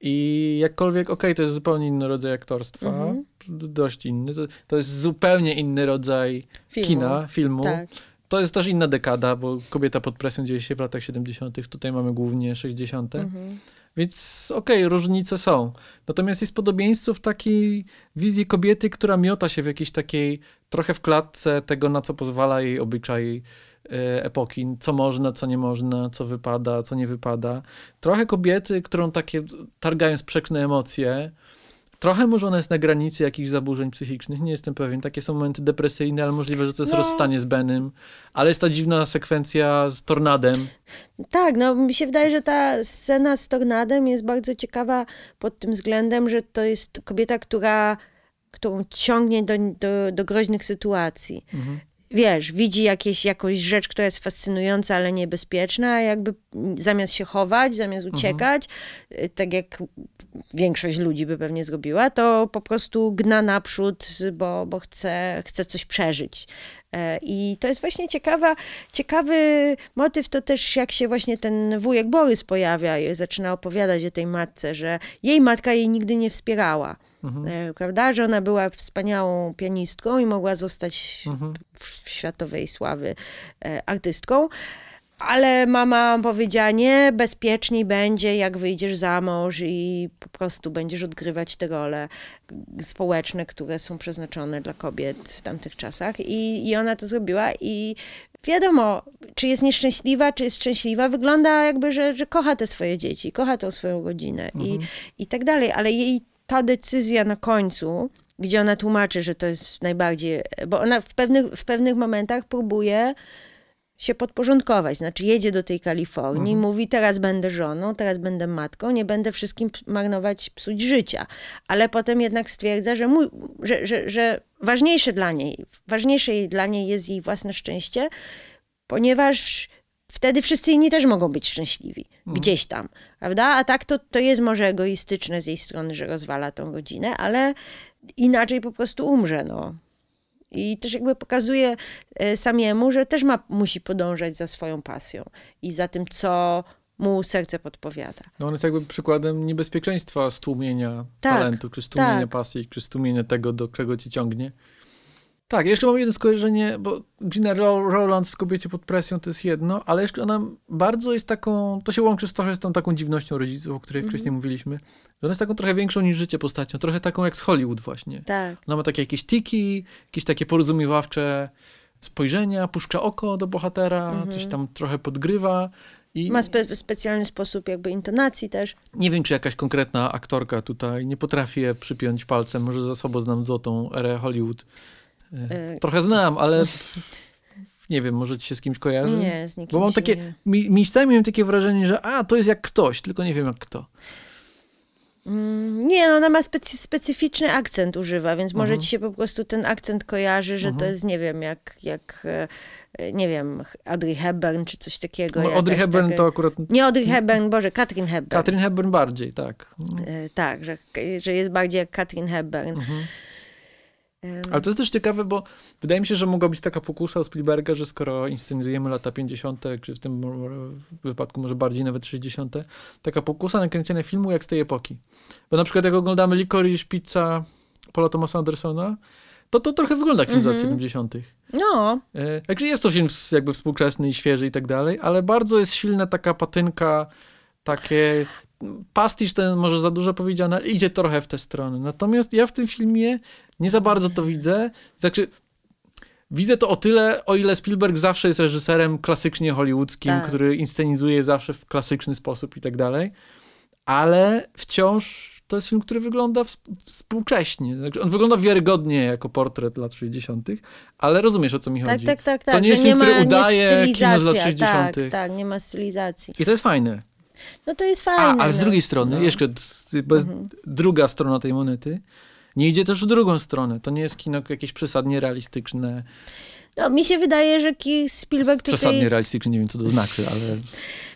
I jakkolwiek, okej, to jest zupełnie inny rodzaj aktorstwa, Mhm. d- dość inny. To, to jest zupełnie inny rodzaj Filmu. kina, filmu. Tak. To jest też inna dekada, bo Kobieta pod presją dzieje się w latach 70., tutaj mamy głównie 60. Mhm. Więc okej, różnice są. Natomiast jest podobieństwo w takiej wizji kobiety, która miota się w jakiejś takiej trochę w klatce tego, na co pozwala jej obyczaj e, epoki, co można, co nie można, co wypada, co nie wypada. Trochę kobiety, którą takie targają sprzeczne emocje. Trochę może ona jest na granicy jakichś zaburzeń psychicznych, nie jestem pewien. Takie są momenty depresyjne, ale możliwe, że to jest No. rozstanie z Benem. Ale jest ta dziwna sekwencja z tornadem. Tak, no mi się wydaje, że ta scena z tornadem jest bardzo ciekawa pod tym względem, że to jest kobieta, która, którą ciągnie do, do, do groźnych sytuacji. Mhm. Wiesz, widzi jakieś, jakąś rzecz, która jest fascynująca, ale niebezpieczna, a jakby zamiast się chować, zamiast uciekać, y, tak jak większość ludzi by pewnie zrobiła, to po prostu gna naprzód, bo, bo chce, chce coś przeżyć. E, I to jest właśnie ciekawa, ciekawy motyw, to też jak się właśnie ten wujek Borys pojawia i zaczyna opowiadać o tej matce, że jej matka jej nigdy nie wspierała. Mhm. E, Prawda, że ona była wspaniałą pianistką i mogła zostać Mhm. w światowej sławy e, artystką. Ale mama powiedziała, nie, bezpieczniej będzie, jak wyjdziesz za mąż i po prostu będziesz odgrywać te role społeczne, które są przeznaczone dla kobiet w tamtych czasach. I, i ona to zrobiła i wiadomo, czy jest nieszczęśliwa, czy jest szczęśliwa, wygląda jakby, że, że kocha te swoje dzieci, kocha tą swoją rodzinę i, i tak dalej. Ale jej ta decyzja na końcu, gdzie ona tłumaczy, że to jest najbardziej, bo ona w pewnych, w pewnych momentach próbuje się podporządkować. Znaczy jedzie do tej Kalifornii, Mhm. mówi teraz będę żoną, teraz będę matką, nie będę wszystkim marnować, psuć życia. Ale potem jednak stwierdza, że, mój, że, że, że ważniejsze dla niej, ważniejsze dla niej jest jej własne szczęście, ponieważ wtedy wszyscy inni też mogą być szczęśliwi. Gdzieś tam, prawda? A tak to, to jest może egoistyczne z jej strony, że rozwala tą rodzinę, ale inaczej po prostu umrze, no. I też jakby pokazuje e, samiemu, że też ma, musi podążać za swoją pasją i za tym, co mu serce podpowiada. No on jest jakby przykładem niebezpieczeństwa stłumienia Tak, talentu, czy stłumienia tak. pasji, czy stłumienia tego, do czego ci ciągnie. Tak, jeszcze mam jedno skojarzenie, bo Gina Ro- Rowland w Kobiecie pod presją to jest jedno, ale jeszcze ona bardzo jest taką, to się łączy z trochę z tą taką dziwnością rodziców, o której Mhm. wcześniej mówiliśmy, że ona jest taką trochę większą niż życie postacią, trochę taką jak z Hollywood właśnie. Tak. Ona ma takie jakieś tiki, jakieś takie porozumiewawcze spojrzenia, puszcza oko do bohatera, coś tam trochę podgrywa. I Mhm. Ma spe- specjalny sposób jakby intonacji też. nie wiem, czy jakaś konkretna aktorka tutaj, nie potrafię przypiąć palcem, może za sobą znam złotą erę Hollywood. E, Trochę znam, ale nie wiem, może ci się z kimś kojarzy? Nie, z nikim Bo mam takie, nie. mi, miejscami miałem takie wrażenie, że a, to jest jak ktoś, tylko nie wiem jak kto. Mm, Nie, no ona ma specy, specyficzny akcent używa, więc może Mhm. ci się po prostu ten akcent kojarzy, że to Mhm. jest, nie wiem, jak, jak e, e, nie wiem, Audrey Hepburn czy coś takiego. No, Audrey Hepburn taka- to akurat Nie Audrey Hepburn, Boże, Katrin Hepburn. Katrin Hepburn bardziej, tak. Tak, że, że jest bardziej jak Katrin Hepburn. Mhm. Em, Ale to jest też ciekawe, bo wydaje mi się, że mogła być taka pokusa u Spielberga, że skoro inscenizujemy lata 50., czy w tym wypadku może bardziej nawet 60., taka pokusa nakręcenia filmu jak z tej epoki. Bo na przykład jak oglądamy Licorice Pizza Paula Thomasa Andersona, to to trochę wygląda jak film z lat Mhm. 70. No, E, Także jest to film jakby współczesny i świeży i tak dalej, ale bardzo jest silna taka patynka, takie pastisz ten może za dużo powiedziane, idzie trochę w tę stronę. Natomiast ja w tym filmie nie za bardzo to widzę. Znaczy, widzę to o tyle, o ile Spielberg zawsze jest reżyserem klasycznie hollywoodzkim, Tak. który inscenizuje zawsze w klasyczny sposób i tak dalej, ale wciąż to jest film, który wygląda współcześnie. Znaczy, on wygląda wiarygodnie jako portret lat 60., ale rozumiesz o co mi tak, chodzi. tak, tak, tak. To nie jest film, który udaje kino z lat stylizacja, 60.. Tak, tak, nie ma stylizacji. I to jest fajne. No to jest A, fajne. ale z no. drugiej strony, No. jeszcze, bo jest Mhm. druga strona tej monety, nie idzie też w drugą stronę. To nie jest kino jakieś przesadnie realistyczne. No, mi się wydaje, że Spielberg tutaj... Przesadnie realistyczne, nie wiem co to znaczy, ale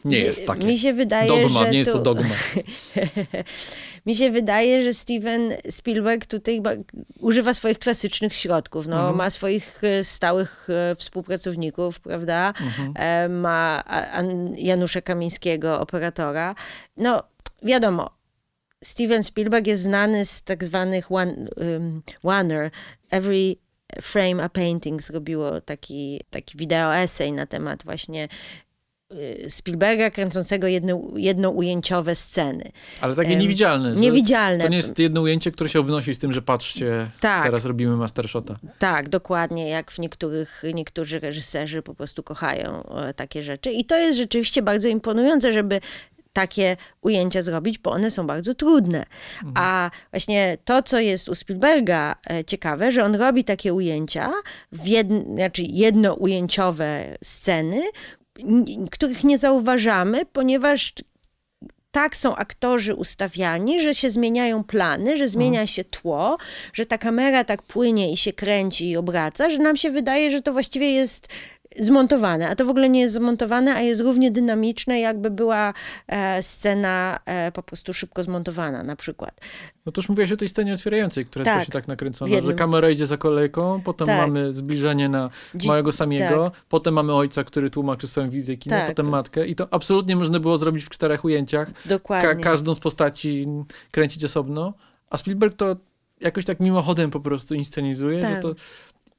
nie mi jest takie. Mi się wydaje, Dogma, że nie jest to dogma. Mi się wydaje, że Steven Spielberg tutaj używa swoich klasycznych środków. No, Mhm. Ma swoich e, stałych e, współpracowników, prawda? Mhm. E, Ma Janusza Kamińskiego, operatora. No, wiadomo, Steven Spielberg jest znany z tak zwanych one, um, oneer. Every Frame a Painting zrobiło taki, taki wideo essay na temat właśnie y, Spielberga kręcącego jedno, jednoujęciowe sceny. Ale takie Em, niewidzialne. Niewidzialne. To nie jest jedno ujęcie, które się obnosi z tym, że patrzcie, Tak. teraz robimy mastershota. Tak, dokładnie, jak w niektórych, niektórzy reżyserzy po prostu kochają e, takie rzeczy. I to jest rzeczywiście bardzo imponujące, żeby takie ujęcia zrobić, bo one są bardzo trudne. A właśnie to, co jest u Spielberga e, ciekawe, że on robi takie ujęcia, w jedn, znaczy jednoujęciowe sceny, których nie zauważamy, ponieważ tak są aktorzy ustawiani, że się zmieniają plany, że zmienia się tło, że ta kamera tak płynie i się kręci i obraca, że nam się wydaje, że to właściwie jest zmontowane, a to w ogóle nie jest zmontowane, a jest równie dynamiczne, jakby była e, scena e, po prostu szybko zmontowana na przykład. No to już mówiłaś o tej scenie otwierającej, która jest Tak. właśnie tak nakręcona, że kamera idzie za kolejką, potem Tak. mamy zbliżenie na małego samiego, potem mamy ojca, który tłumaczy swoją wizję kina, Tak. potem matkę i to absolutnie można było zrobić w czterech ujęciach, Ka- Dokładnie. każdą z postaci kręcić osobno, a Spielberg to jakoś tak mimochodem po prostu inscenizuje, że Tak. to,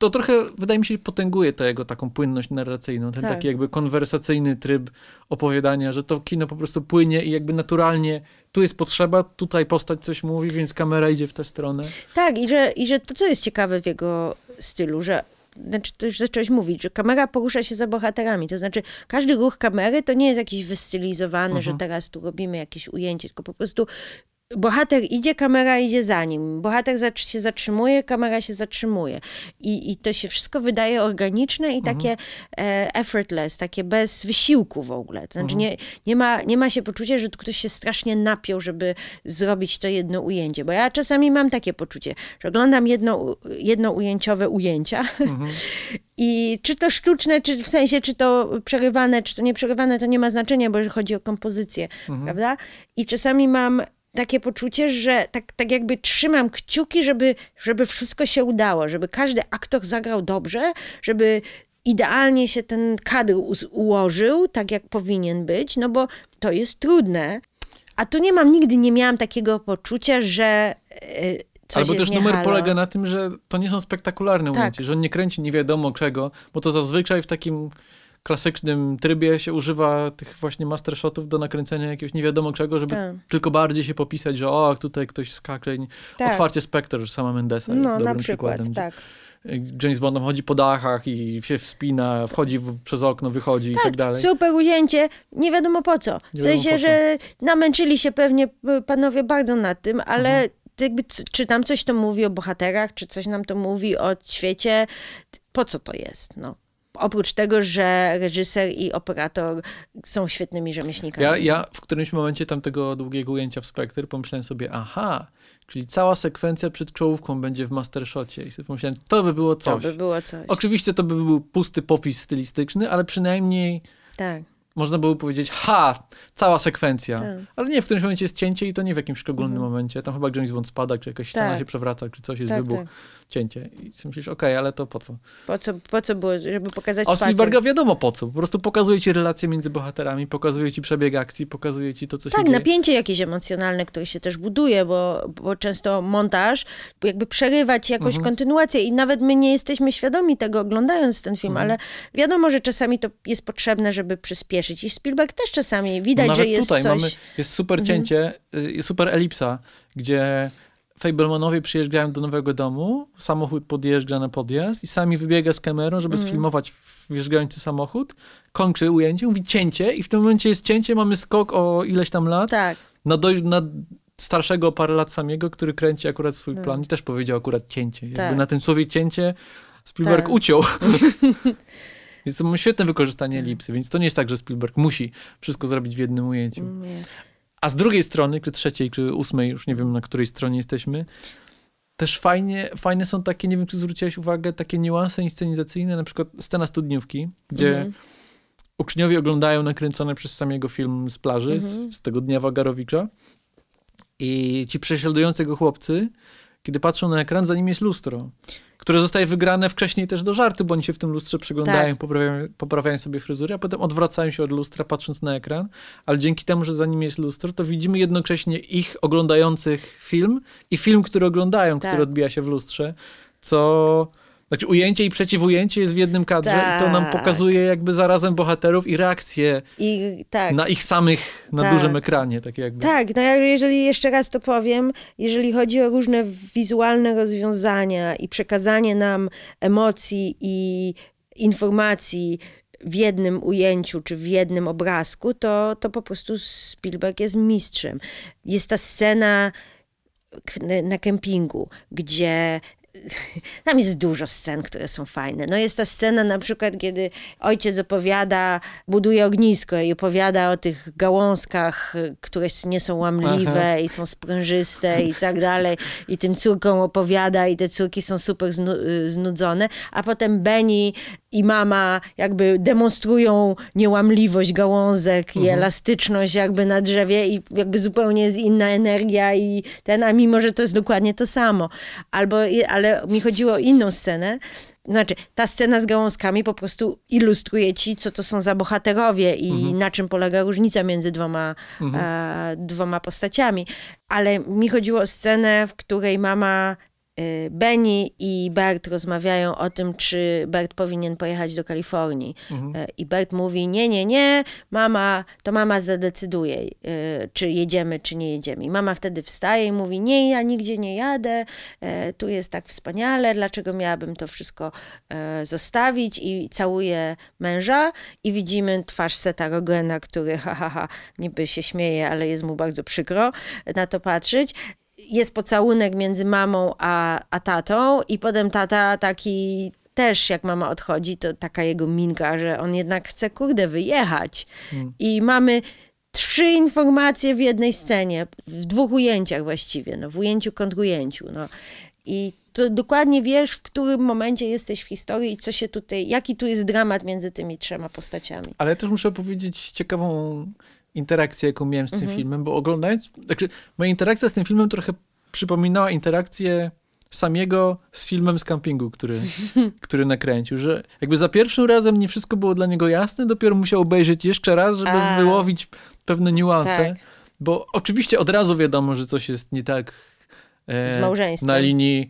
to trochę, wydaje mi się, potęguje tę jego taką płynność narracyjną, ten Tak. taki jakby konwersacyjny tryb opowiadania, że to kino po prostu płynie i jakby naturalnie tu jest potrzeba, tutaj postać coś mówi, więc kamera idzie w tę stronę. Tak, i że, i że to, co jest ciekawe w jego stylu, że znaczy, to już zacząłeś mówić, że kamera porusza się za bohaterami. To znaczy, każdy ruch kamery to nie jest jakiś wystylizowany, że teraz tu robimy jakieś ujęcie, tylko po prostu bohater idzie, kamera idzie za nim. Bohater się zatrzymuje, kamera się zatrzymuje. I, i to się wszystko wydaje organiczne i mhm. takie e, effortless, takie bez wysiłku w ogóle. To znaczy mhm. nie, nie, ma, nie ma się poczucia, że ktoś się strasznie napiął, żeby zrobić to jedno ujęcie. Bo ja czasami mam takie poczucie, że oglądam jedno, jedno ujęciowe ujęcia mhm. i czy to sztuczne, czy w sensie, czy to przerywane, czy to nieprzerywane, to nie ma znaczenia, bo chodzi o kompozycję, mhm. prawda? I czasami mam takie poczucie, że tak, tak jakby trzymam kciuki, żeby, żeby wszystko się udało, żeby każdy aktor zagrał dobrze, żeby idealnie się ten kadr ułożył, tak jak powinien być, no bo to jest trudne. A tu nie mam, nigdy nie miałam takiego poczucia, że yy, coś Albo też numer halo. polega na tym, że to nie są spektakularne tak. ujęcia, że on nie kręci nie wiadomo czego, bo to zazwyczaj w takim klasycznym trybie się używa tych właśnie mastershotów do nakręcenia jakiegoś nie wiadomo czego, żeby tak. tylko bardziej się popisać, że o, tutaj ktoś skacze. Tak. Otwarcie Spectre, sama Mendesa jest no, dobrym przykład, przykładem. Tak. James Bond chodzi po dachach i się wspina, wchodzi w, przez okno, wychodzi tak, i tak dalej. super ujęcie, nie wiadomo po co. W sensie, że namęczyli się pewnie panowie bardzo nad tym, ale mhm. jakby, czy tam coś to mówi o bohaterach, czy coś nam to mówi o świecie, po co to jest, no. Oprócz tego, że reżyser i operator są świetnymi rzemieślnikami. Ja, ja w którymś momencie tamtego długiego ujęcia w Spectre pomyślałem sobie, aha, czyli cała sekwencja przed czołówką będzie w mastershocie. I sobie pomyślałem, to by było coś. To by było coś. Oczywiście to by był pusty popis stylistyczny, ale przynajmniej tak można było powiedzieć, ha, cała sekwencja. Tak. Ale nie, w którymś momencie jest cięcie i to nie w jakimś szczególnym mhm. momencie. Tam chyba James Bond spada, czy jakaś tak. się przewraca, czy coś jest tak, wybuch, tak. cięcie. I myślisz, okej, okay, ale to po co? Po co, po co było, żeby pokazać A Spielberga wiadomo po co. Po prostu pokazuje ci relacje między bohaterami, pokazuje ci przebieg akcji, pokazuje ci to, co tak, się dzieje. Tak, napięcie jakieś emocjonalne, które się też buduje, bo, bo często montaż jakby przerywa ci jakąś mhm. kontynuację i nawet my nie jesteśmy świadomi tego oglądając ten film, mhm. ale wiadomo, że czasami to jest potrzebne, żeby przyspieszyć. I Spielberg też czasami widać, no że jest tutaj coś... Mamy, jest super mhm. cięcie, mhm. super elipsa, gdzie Fablemanowie przyjeżdżają do nowego domu, samochód podjeżdża na podjazd i sami wybiega z kamerą, żeby mhm. sfilmować wjeżdżający samochód, kończy ujęcie, mówi cięcie i w tym momencie jest cięcie, mamy skok o ileś tam lat. Tak. Na, do, na starszego o parę lat samego, który kręci akurat swój tak. plan i też powiedział akurat cięcie. Jakby tak. na tym słowie cięcie Spielberg tak. uciął. Więc to świetne wykorzystanie tak. elipsy, więc to nie jest tak, że Spielberg musi wszystko zrobić w jednym ujęciu. Nie. A z drugiej strony, czy trzeciej, czy ósmej, już nie wiem na której stronie jesteśmy, też fajnie, fajne są takie, nie wiem czy zwróciłeś uwagę, takie niuanse inscenizacyjne, na przykład scena studniówki, gdzie mhm. uczniowie oglądają nakręcony przez samego film z plaży, mhm. z, z, tego dnia Wagarowicza i ci prześladujący go chłopcy, kiedy patrzą na ekran, za nim jest lustro które zostaje wygrane wcześniej też do żartu, bo oni się w tym lustrze przyglądają, tak. poprawiają, poprawiają sobie fryzurę, a potem odwracają się od lustra, patrząc na ekran, ale dzięki temu, że za nim jest lustro, to widzimy jednocześnie ich oglądających film i film, który oglądają, tak. który odbija się w lustrze, co znaczy ujęcie i przeciwujęcie jest w jednym kadrze tak. i to nam tak. pokazuje jakby zarazem bohaterów i reakcje I, tak. na ich samych na tak. dużym ekranie. Tak, jakby. tak, no jeżeli jeszcze raz to powiem, jeżeli chodzi o różne wizualne rozwiązania i przekazanie nam emocji i informacji w jednym ujęciu czy w jednym obrazku, to, to po prostu Spielberg jest mistrzem. Jest ta scena na kempingu, gdzie tam jest dużo scen, które są fajne. No jest ta scena na przykład, kiedy ojciec opowiada, buduje ognisko i opowiada o tych gałązkach, które nie są łamliwe Aha. i są sprężyste i tak dalej. I tym córkom opowiada i te córki są super znudzone. A potem Benny i mama jakby demonstrują niełamliwość gałązek i mhm. elastyczność jakby na drzewie i jakby zupełnie jest inna energia i ten, a mimo, że to jest dokładnie to samo. Albo, ale mi chodziło o inną scenę, znaczy, ta scena z gałązkami po prostu ilustruje ci, co to są za bohaterowie i mhm. na czym polega różnica między dwoma, mhm. dwoma postaciami. Ale mi chodziło o scenę, w której mama Benny i Bert rozmawiają o tym, czy Bert powinien pojechać do Kalifornii. Mhm. Y, I Bert mówi, nie, nie, nie, mama, to mama zadecyduje, y, czy jedziemy, czy nie jedziemy. I mama wtedy wstaje i mówi, nie, ja nigdzie nie jadę, tu jest tak wspaniale, dlaczego miałabym to wszystko zostawić? I całuje męża i widzimy twarz Seta Rogena, który ha, ha, ha, niby się śmieje, ale jest mu bardzo przykro na to patrzeć. Jest pocałunek między mamą a, a tatą i potem tata taki też jak mama odchodzi, to taka jego minka, że on jednak chce kurde wyjechać. I mamy trzy informacje w jednej scenie, w dwóch ujęciach właściwie, no, w ujęciu kontrujęciu. No. I to dokładnie wiesz, w którym momencie jesteś w historii i co się tutaj, jaki tu jest dramat między tymi trzema postaciami. Ale też muszę powiedzieć ciekawą interakcję, jaką miałem z tym Mhm. filmem, bo oglądając, znaczy moja interakcja z tym filmem trochę przypominała interakcję samego z filmem z campingu, który, który nakręcił, że jakby za pierwszym razem nie wszystko było dla niego jasne, dopiero musiał obejrzeć jeszcze raz, żeby A. wyłowić pewne niuanse, Tak. bo oczywiście od razu wiadomo, że coś jest nie tak e, Z małżeństwem. na linii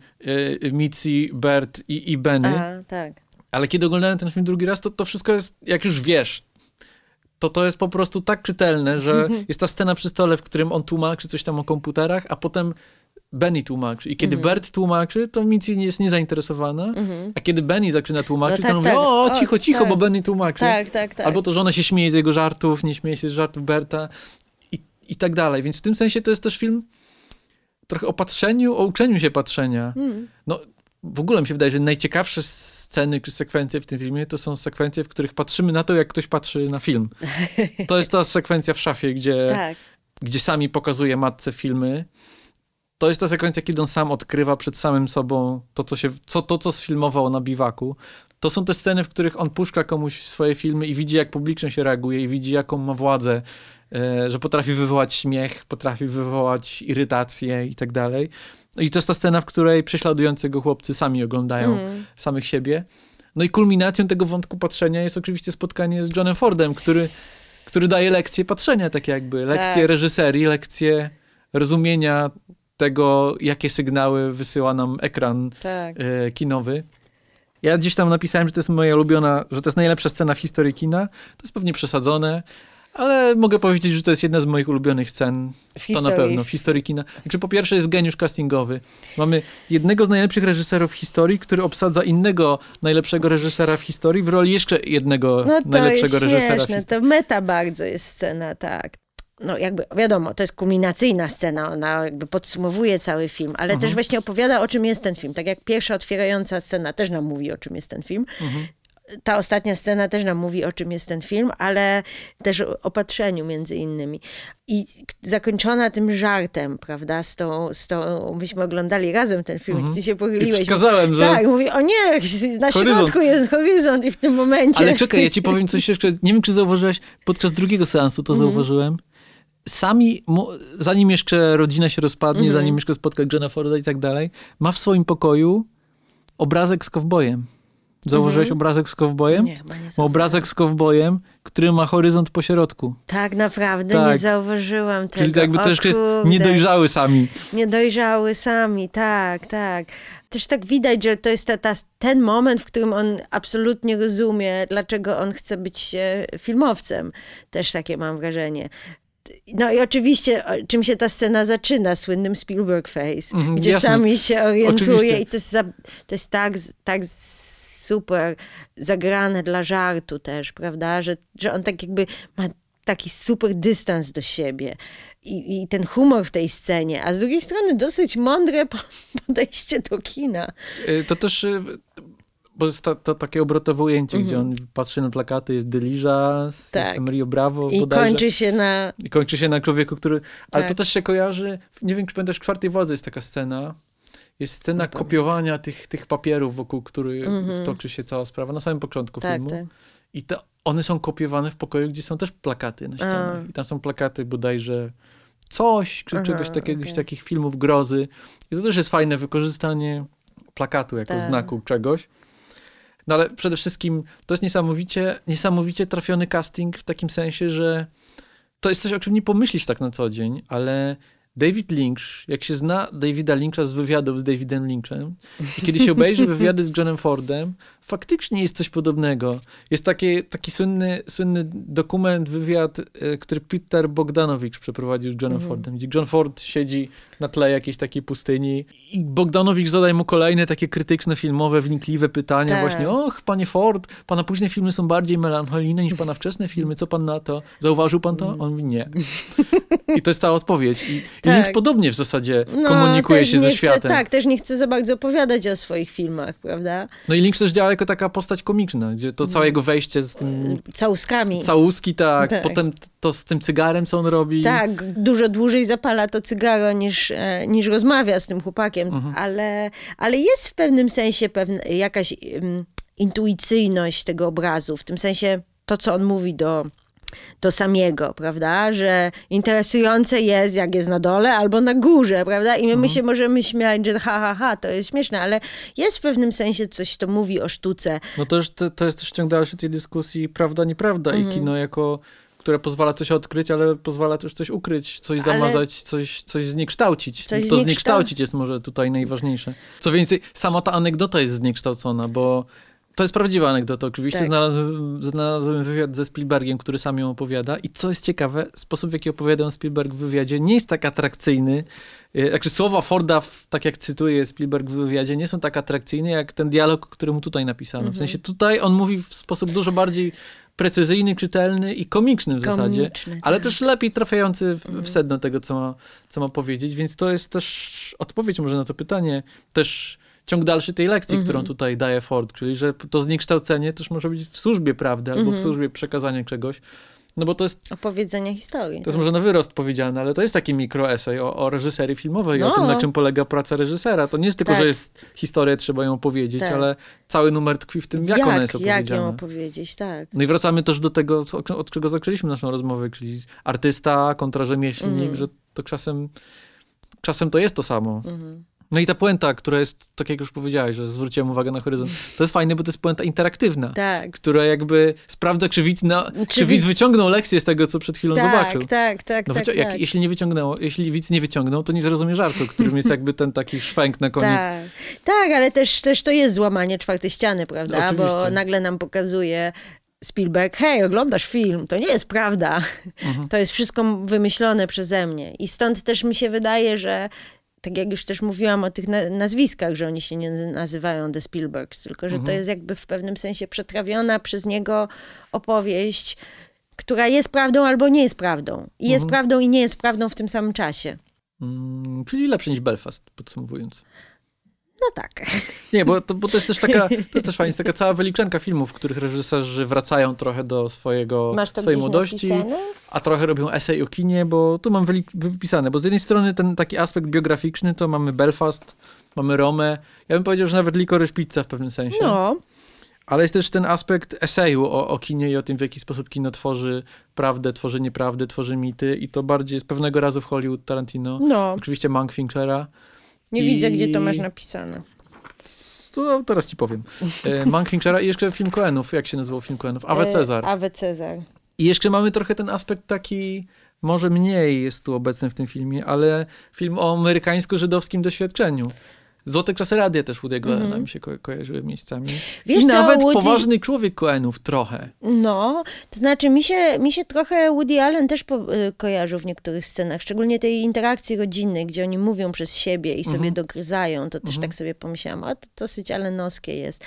e, Mitzi, Bert i, i Benny, A, tak. ale kiedy oglądałem ten film drugi raz, to to wszystko jest, jak już wiesz, to to jest po prostu tak czytelne, że jest ta scena przy stole, w którym on tłumaczy coś tam o komputerach, a potem Benny tłumaczy. I kiedy Mhm. Bert tłumaczy, to Mitzi nie jest niezainteresowana, Mhm. a kiedy Benny zaczyna tłumaczyć, No tak, to on mówi, tak. o, O, cicho, cicho, tak. bo Benny tłumaczy. Tak, tak, tak. Albo to, że ona się śmieje z jego żartów, nie śmieje się z żartów Berta i, i tak dalej. Więc w tym sensie to jest też film trochę o patrzeniu, o uczeniu się patrzenia. Mm. No, w ogóle mi się wydaje, że najciekawsze sceny czy sekwencje w tym filmie to są sekwencje, w których patrzymy na to, jak ktoś patrzy na film. To jest ta sekwencja w szafie, gdzie, Tak. gdzie sami pokazuje matce filmy. To jest ta sekwencja, kiedy on sam odkrywa przed samym sobą to, co, się, co, to, co sfilmował na biwaku. To są te sceny, w których on puszcza komuś swoje filmy i widzi, jak publiczność reaguje i widzi, jaką ma władzę, e, że potrafi wywołać śmiech, potrafi wywołać irytację i tak dalej. I to jest ta scena, w której prześladujący go chłopcy sami oglądają Mm. samych siebie. No i kulminacją tego wątku patrzenia jest oczywiście spotkanie z Johnem Fordem, który, który daje lekcje patrzenia, tak jakby. Lekcje Tak. reżyserii, lekcje rozumienia tego, jakie sygnały wysyła nam ekran Tak. e, kinowy. Ja gdzieś tam napisałem, że to jest moja ulubiona, że to jest najlepsza scena w historii kina. To jest pewnie przesadzone, ale mogę powiedzieć, że to jest jedna z moich ulubionych scen. W To na historii. pewno, w historii kina. Znaczy, po pierwsze jest geniusz castingowy. Mamy jednego z najlepszych reżyserów w historii, który obsadza innego najlepszego reżysera w historii w roli jeszcze jednego No to najlepszego jest reżysera w śmieszne, historii. to meta bardzo jest scena, tak. No jakby, wiadomo, to jest kulminacyjna scena, ona jakby podsumowuje cały film, ale Mhm. też właśnie opowiada, o czym jest ten film. Tak jak pierwsza otwierająca scena też nam mówi, o czym jest ten film. Mhm. Ta ostatnia scena też nam mówi, o czym jest ten film, ale też o opatrzeniu między innymi. I zakończona tym żartem, prawda, z tą, z tą myśmy oglądali razem ten film, Mhm. ty się I pochyliłeś. wskazałem, że... Tak, mówi, o nie, na Horyzont. środku jest horyzont i w tym momencie... Ale czekaj, ja ci powiem coś jeszcze. Nie wiem, czy zauważyłeś, podczas drugiego seansu to Mhm. zauważyłem. Sami, zanim jeszcze rodzina się rozpadnie, Mhm. zanim jeszcze spotka Johna Forda i tak dalej, ma w swoim pokoju obrazek z kowbojem. Zauważyłeś Mhm. obrazek z kowbojem? Nie, chyba nie obrazek z kowbojem, który ma horyzont po środku. Tak, naprawdę Tak. nie zauważyłam tego. Czyli jakby O też jest niedojrzały sami. Niedojrzały sami, tak, tak. Też tak widać, że to jest ta, ta, ten moment, w którym on absolutnie rozumie, dlaczego on chce być e, filmowcem. Też takie mam wrażenie. No i oczywiście, czym się ta scena zaczyna, słynnym Spielberg face, Mhm, gdzie jasne. sami się orientuje Oczywiście. i to jest, za, to jest tak, tak super zagrane dla żartu też, prawda, że, że on tak jakby ma taki super dystans do siebie i, i ten humor w tej scenie, a z drugiej strony dosyć mądre po- podejście do kina. Y, To też, y, bo jest to, to takie obrotowe ujęcie, gdzie on patrzy na plakaty, jest jest Mhm. Tak. tam Rio Bravo I bodajże. kończy się na... I kończy się na człowieku, który... Ale Tak. to też się kojarzy, nie wiem, czy pamiętasz, w Czwartej Władzy jest taka scena, jest scena kopiowania tych, tych papierów, wokół których toczy się cała sprawa, na samym początku. Tak, filmu. tak. I to, one są kopiowane w pokoju, gdzie są też plakaty na ścianach. A. I tam są plakaty bodajże coś, czy Aha, czegoś takiego, okej. takich filmów grozy. I to też jest fajne wykorzystanie plakatu jako Tak. znaku czegoś. No ale przede wszystkim to jest niesamowicie, niesamowicie trafiony casting w takim sensie, że to jest coś, o czym nie pomyślisz tak na co dzień, ale David Lynch, jak się zna Davida Lyncha z wywiadów z Davidem Lynchem i kiedy się obejrzy wywiady z Johnem Fordem, faktycznie jest coś podobnego. Jest taki, taki słynny, słynny dokument, wywiad, e, który Peter Bogdanowicz przeprowadził z Johnem Mhm. Fordem, gdzie John Ford siedzi na tle jakiejś takiej pustyni i Bogdanowicz zadaje mu kolejne takie krytyczne, filmowe, wnikliwe pytania Tak. właśnie, och, panie Ford, pana późne filmy są bardziej melancholijne niż pana wczesne filmy, co pan na to? Zauważył pan to? On mówi nie. I to jest cała odpowiedź. I, i Tak. Lynch podobnie w zasadzie No, komunikuje się ze chce- światem. Tak, też nie chce za bardzo opowiadać o swoich filmach, prawda? No i Lynch też działa jako taka postać komiczna, gdzie to całe jego wejście z tym Całuskami. całuski, tak, Tak. potem to z tym cygarem, co on robi. Tak, dużo dłużej zapala to cygaro niż, niż rozmawia z tym chłopakiem, Mhm. ale, ale jest w pewnym sensie pewna, jakaś um, intuicyjność tego obrazu, w tym sensie to, co on mówi do, do samiego, prawda, że interesujące jest, jak jest na dole albo na górze, prawda, i my, Mhm. się możemy śmiać, że ha, ha, ha, to jest śmieszne, ale jest w pewnym sensie coś, to mówi o sztuce. No to, już, to, to jest też ciąg dalszy tej dyskusji prawda, nieprawda Mhm. i kino jako które pozwala coś odkryć, ale pozwala też coś ukryć, coś Ale- zamazać, coś, coś zniekształcić. Coś to zniekształ- zniekształcić jest może tutaj najważniejsze. Co więcej, sama ta anegdota jest zniekształcona, bo to jest prawdziwa anegdota. Oczywiście Tak. znalazłem, znalazłem wywiad ze Spielbergiem, który sam ją opowiada i co jest ciekawe, sposób w jaki opowiada ją Spielberg w wywiadzie nie jest tak atrakcyjny. E, Jakże słowa Forda, tak jak cytuje Spielberg w wywiadzie, nie są tak atrakcyjne jak ten dialog, który mu tutaj napisano. Mhm. W sensie tutaj on mówi w sposób dużo bardziej precyzyjny, czytelny i komiczny w zasadzie, Komiczny, ale tak. też lepiej trafiający w, Mhm. w sedno tego, co ma, co ma powiedzieć, więc to jest też odpowiedź może na to pytanie, też ciąg dalszy tej lekcji, Mhm. którą tutaj daje Ford, czyli że to zniekształcenie też może być w służbie prawdy albo w Mhm. służbie przekazania czegoś, no bo to jest, Opowiedzenia historii. to jest może na wyrost powiedziane, ale to jest taki mikroesej o, o reżyserii filmowej, o No. tym, na czym polega praca reżysera. To nie jest tylko, Tak. że jest historia, trzeba ją opowiedzieć, Tak. ale cały numer tkwi w tym, jak, ona jest jak ją opowiedziana. opowiedzieć, tak. No i wracamy też do tego, od czego zaczęliśmy naszą rozmowę, czyli artysta kontra rzemieślnik, Mhm. że to czasem, czasem to jest to samo. Mhm. No i ta puenta, która jest, tak jak już powiedziałeś, że zwróciłem uwagę na horyzont, to jest fajne, bo to jest puenta interaktywna, Tak. która jakby sprawdza, czy widz, na, czy Czy widz wyciągnął lekcję z tego, co przed chwilą zobaczył. Tak, tak, tak, No, tak, jak, tak. Jeśli nie wyciągnęło, jeśli widz nie wyciągnął, to nie zrozumie żartu, którym jest jakby ten taki szwęk na koniec. Tak, tak ale też, też to jest złamanie czwartej ściany, prawda? Oczywiście. Bo nagle nam pokazuje Spielberg, hej, oglądasz film, to nie jest prawda. Mhm. To jest wszystko wymyślone przeze mnie. I stąd też mi się wydaje, że tak jak już też mówiłam o tych na- nazwiskach, że oni się nie nazywają The Spielbergs, tylko że to Mhm. jest jakby w pewnym sensie przetrawiona przez niego opowieść, która jest prawdą albo nie jest prawdą. I jest Mhm. prawdą i nie jest prawdą w tym samym czasie. Mm, czyli lepsze niż Belfast, podsumowując. No tak. Nie, bo to, bo to jest też taka, to jest też fajnie, jest taka cała wyliczanka filmów, w których reżyserzy wracają trochę do swojego, swojej młodości, napisane? a trochę robią esej o kinie, bo tu mam wypisane, bo z jednej strony ten taki aspekt biograficzny, to mamy Belfast, mamy Romę, ja bym powiedział, że nawet Licorice Pizza w pewnym sensie, No, ale jest też ten aspekt eseju o, o kinie i o tym, w jaki sposób kino tworzy prawdę, tworzy nieprawdę, tworzy mity i to bardziej z pewnego razu w Hollywood Tarantino, no. oczywiście Mank Finchera, Nie I- widzę, gdzie to masz napisane. to teraz ci powiem. E, Mank Finchera i jeszcze film Coenów. Jak się nazywał film Coenów? Awe Cezar. E, Awe Cezar. I jeszcze mamy trochę ten aspekt taki, może mniej jest tu obecny w tym filmie, ale film o amerykańsko-żydowskim doświadczeniu. Złote czasy radia też Woody'ego. Allena mi się ko- kojarzyły miejscami. Wiesz I co, nawet Woody- poważny człowiek Coenów trochę. No, to znaczy mi się, mi się trochę Woody Allen też po, y, kojarzył w niektórych scenach, szczególnie tej interakcji rodzinnej, gdzie oni mówią przez siebie i sobie Mhm. dogryzają, to też Mhm. tak sobie pomyślałam, a to dosyć allenowskie jest.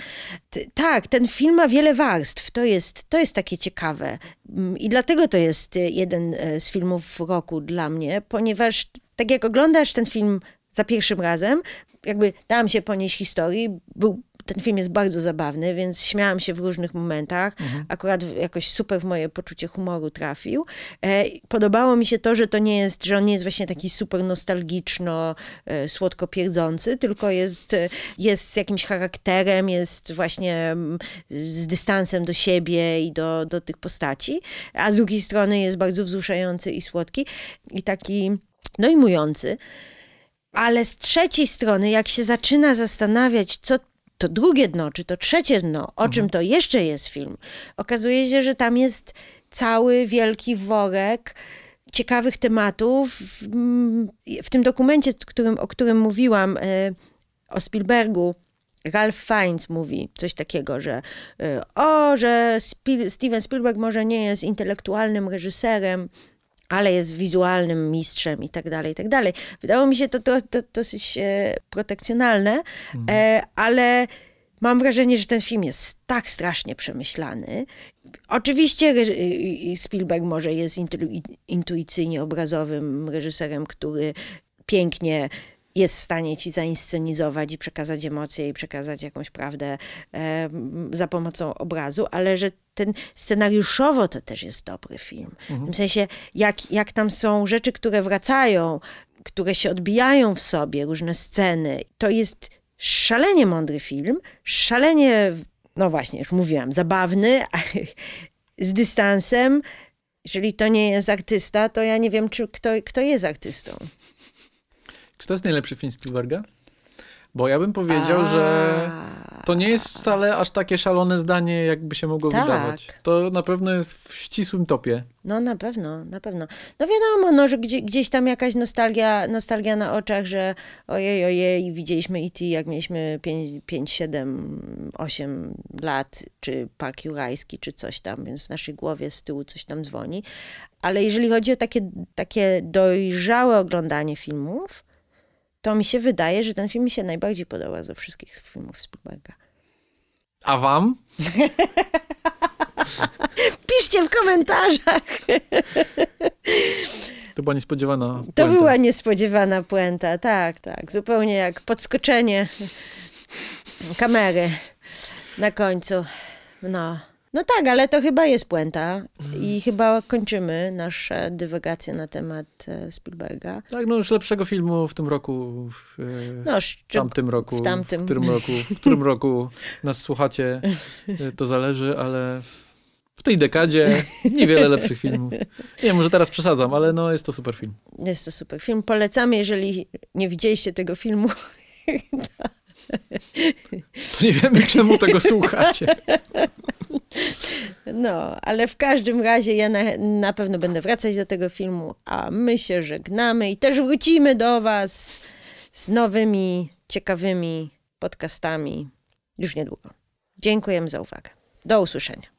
T- tak, ten film ma wiele warstw, to jest, to jest takie ciekawe Mm, i dlatego to jest y, jeden y, z filmów roku dla mnie, ponieważ tak jak oglądasz ten film za pierwszym razem, jakby dałam się ponieść historii, był ten film jest bardzo zabawny, więc śmiałam się w różnych momentach. Akurat w- jakoś super w moje poczucie humoru trafił. E, podobało mi się to, że to nie jest, że on nie jest właśnie taki super nostalgiczno, e, słodko pierdzący, tylko jest, e, jest z jakimś charakterem, jest właśnie mm, z dystansem do siebie i do, do tych postaci, a z drugiej strony jest bardzo wzruszający i słodki i taki dojmujący. Ale z trzeciej strony, jak się zaczyna zastanawiać, co to drugie dno, czy to trzecie dno, o czym to jeszcze jest film, okazuje się, że tam jest cały wielki worek ciekawych tematów. W tym dokumencie, którym, o którym mówiłam, e, o Spielbergu, Ralph Fiennes mówi coś takiego, że e, o, że Spiel, Steven Spielberg może nie jest intelektualnym reżyserem, ale jest wizualnym mistrzem i tak dalej, i tak dalej. Wydało mi się to, to, to dosyć e, protekcjonalne, e, ale mam wrażenie, że ten film jest tak strasznie przemyślany. Oczywiście Spielberg może jest intu- intuicyjnie obrazowym reżyserem, który pięknie jest w stanie ci zainscenizować i przekazać emocje i przekazać jakąś prawdę e, za pomocą obrazu, ale że ten scenariuszowo to też jest dobry film. W tym sensie, jak, jak tam są rzeczy, które wracają, które się odbijają w sobie, różne sceny, to jest szalenie mądry film, szalenie, no właśnie, już mówiłam, zabawny, z dystansem. Jeżeli to nie jest artysta, to ja nie wiem, czy kto, kto jest artystą. Czy to jest najlepszy film Spielberga? Bo ja bym powiedział, że to nie jest wcale aż takie szalone zdanie, jakby się mogło Tak. wydawać. To na pewno jest w ścisłym topie. No na pewno, na pewno. No wiadomo, no, że gdzie, gdzieś tam jakaś nostalgia, nostalgia na oczach, że ojej, ojej, widzieliśmy E.T. jak mieliśmy 5, 5, 7, 8 lat, czy Park Jurajski, czy coś tam, więc w naszej głowie z tyłu coś tam dzwoni. Ale jeżeli chodzi o takie, takie dojrzałe oglądanie filmów, to mi się wydaje, że ten film mi się najbardziej podoba ze wszystkich filmów Spielberga. A wam? Piszcie w komentarzach! To była niespodziewana To puenta. była niespodziewana puenta, tak, tak. Zupełnie jak podskoczenie kamery na końcu. No. No tak, ale to chyba jest puenta i chyba kończymy nasze dywagacje na temat e, Spielberga. Tak, no już lepszego filmu w tym roku, w, e, No, w szczep... tamtym roku, w tamtym. w którym roku, w którym roku nas słuchacie, e, to zależy, ale w tej dekadzie niewiele lepszych filmów. Nie, może teraz przesadzam, ale no jest to super film. jest to super film. Polecamy, jeżeli nie widzieliście tego filmu. To nie wiemy, czemu tego słuchacie. No, ale w każdym razie ja na, na pewno będę wracać do tego filmu, a my się żegnamy i też wrócimy do Was z nowymi, ciekawymi podcastami już niedługo. Dziękujemy za uwagę. Do usłyszenia.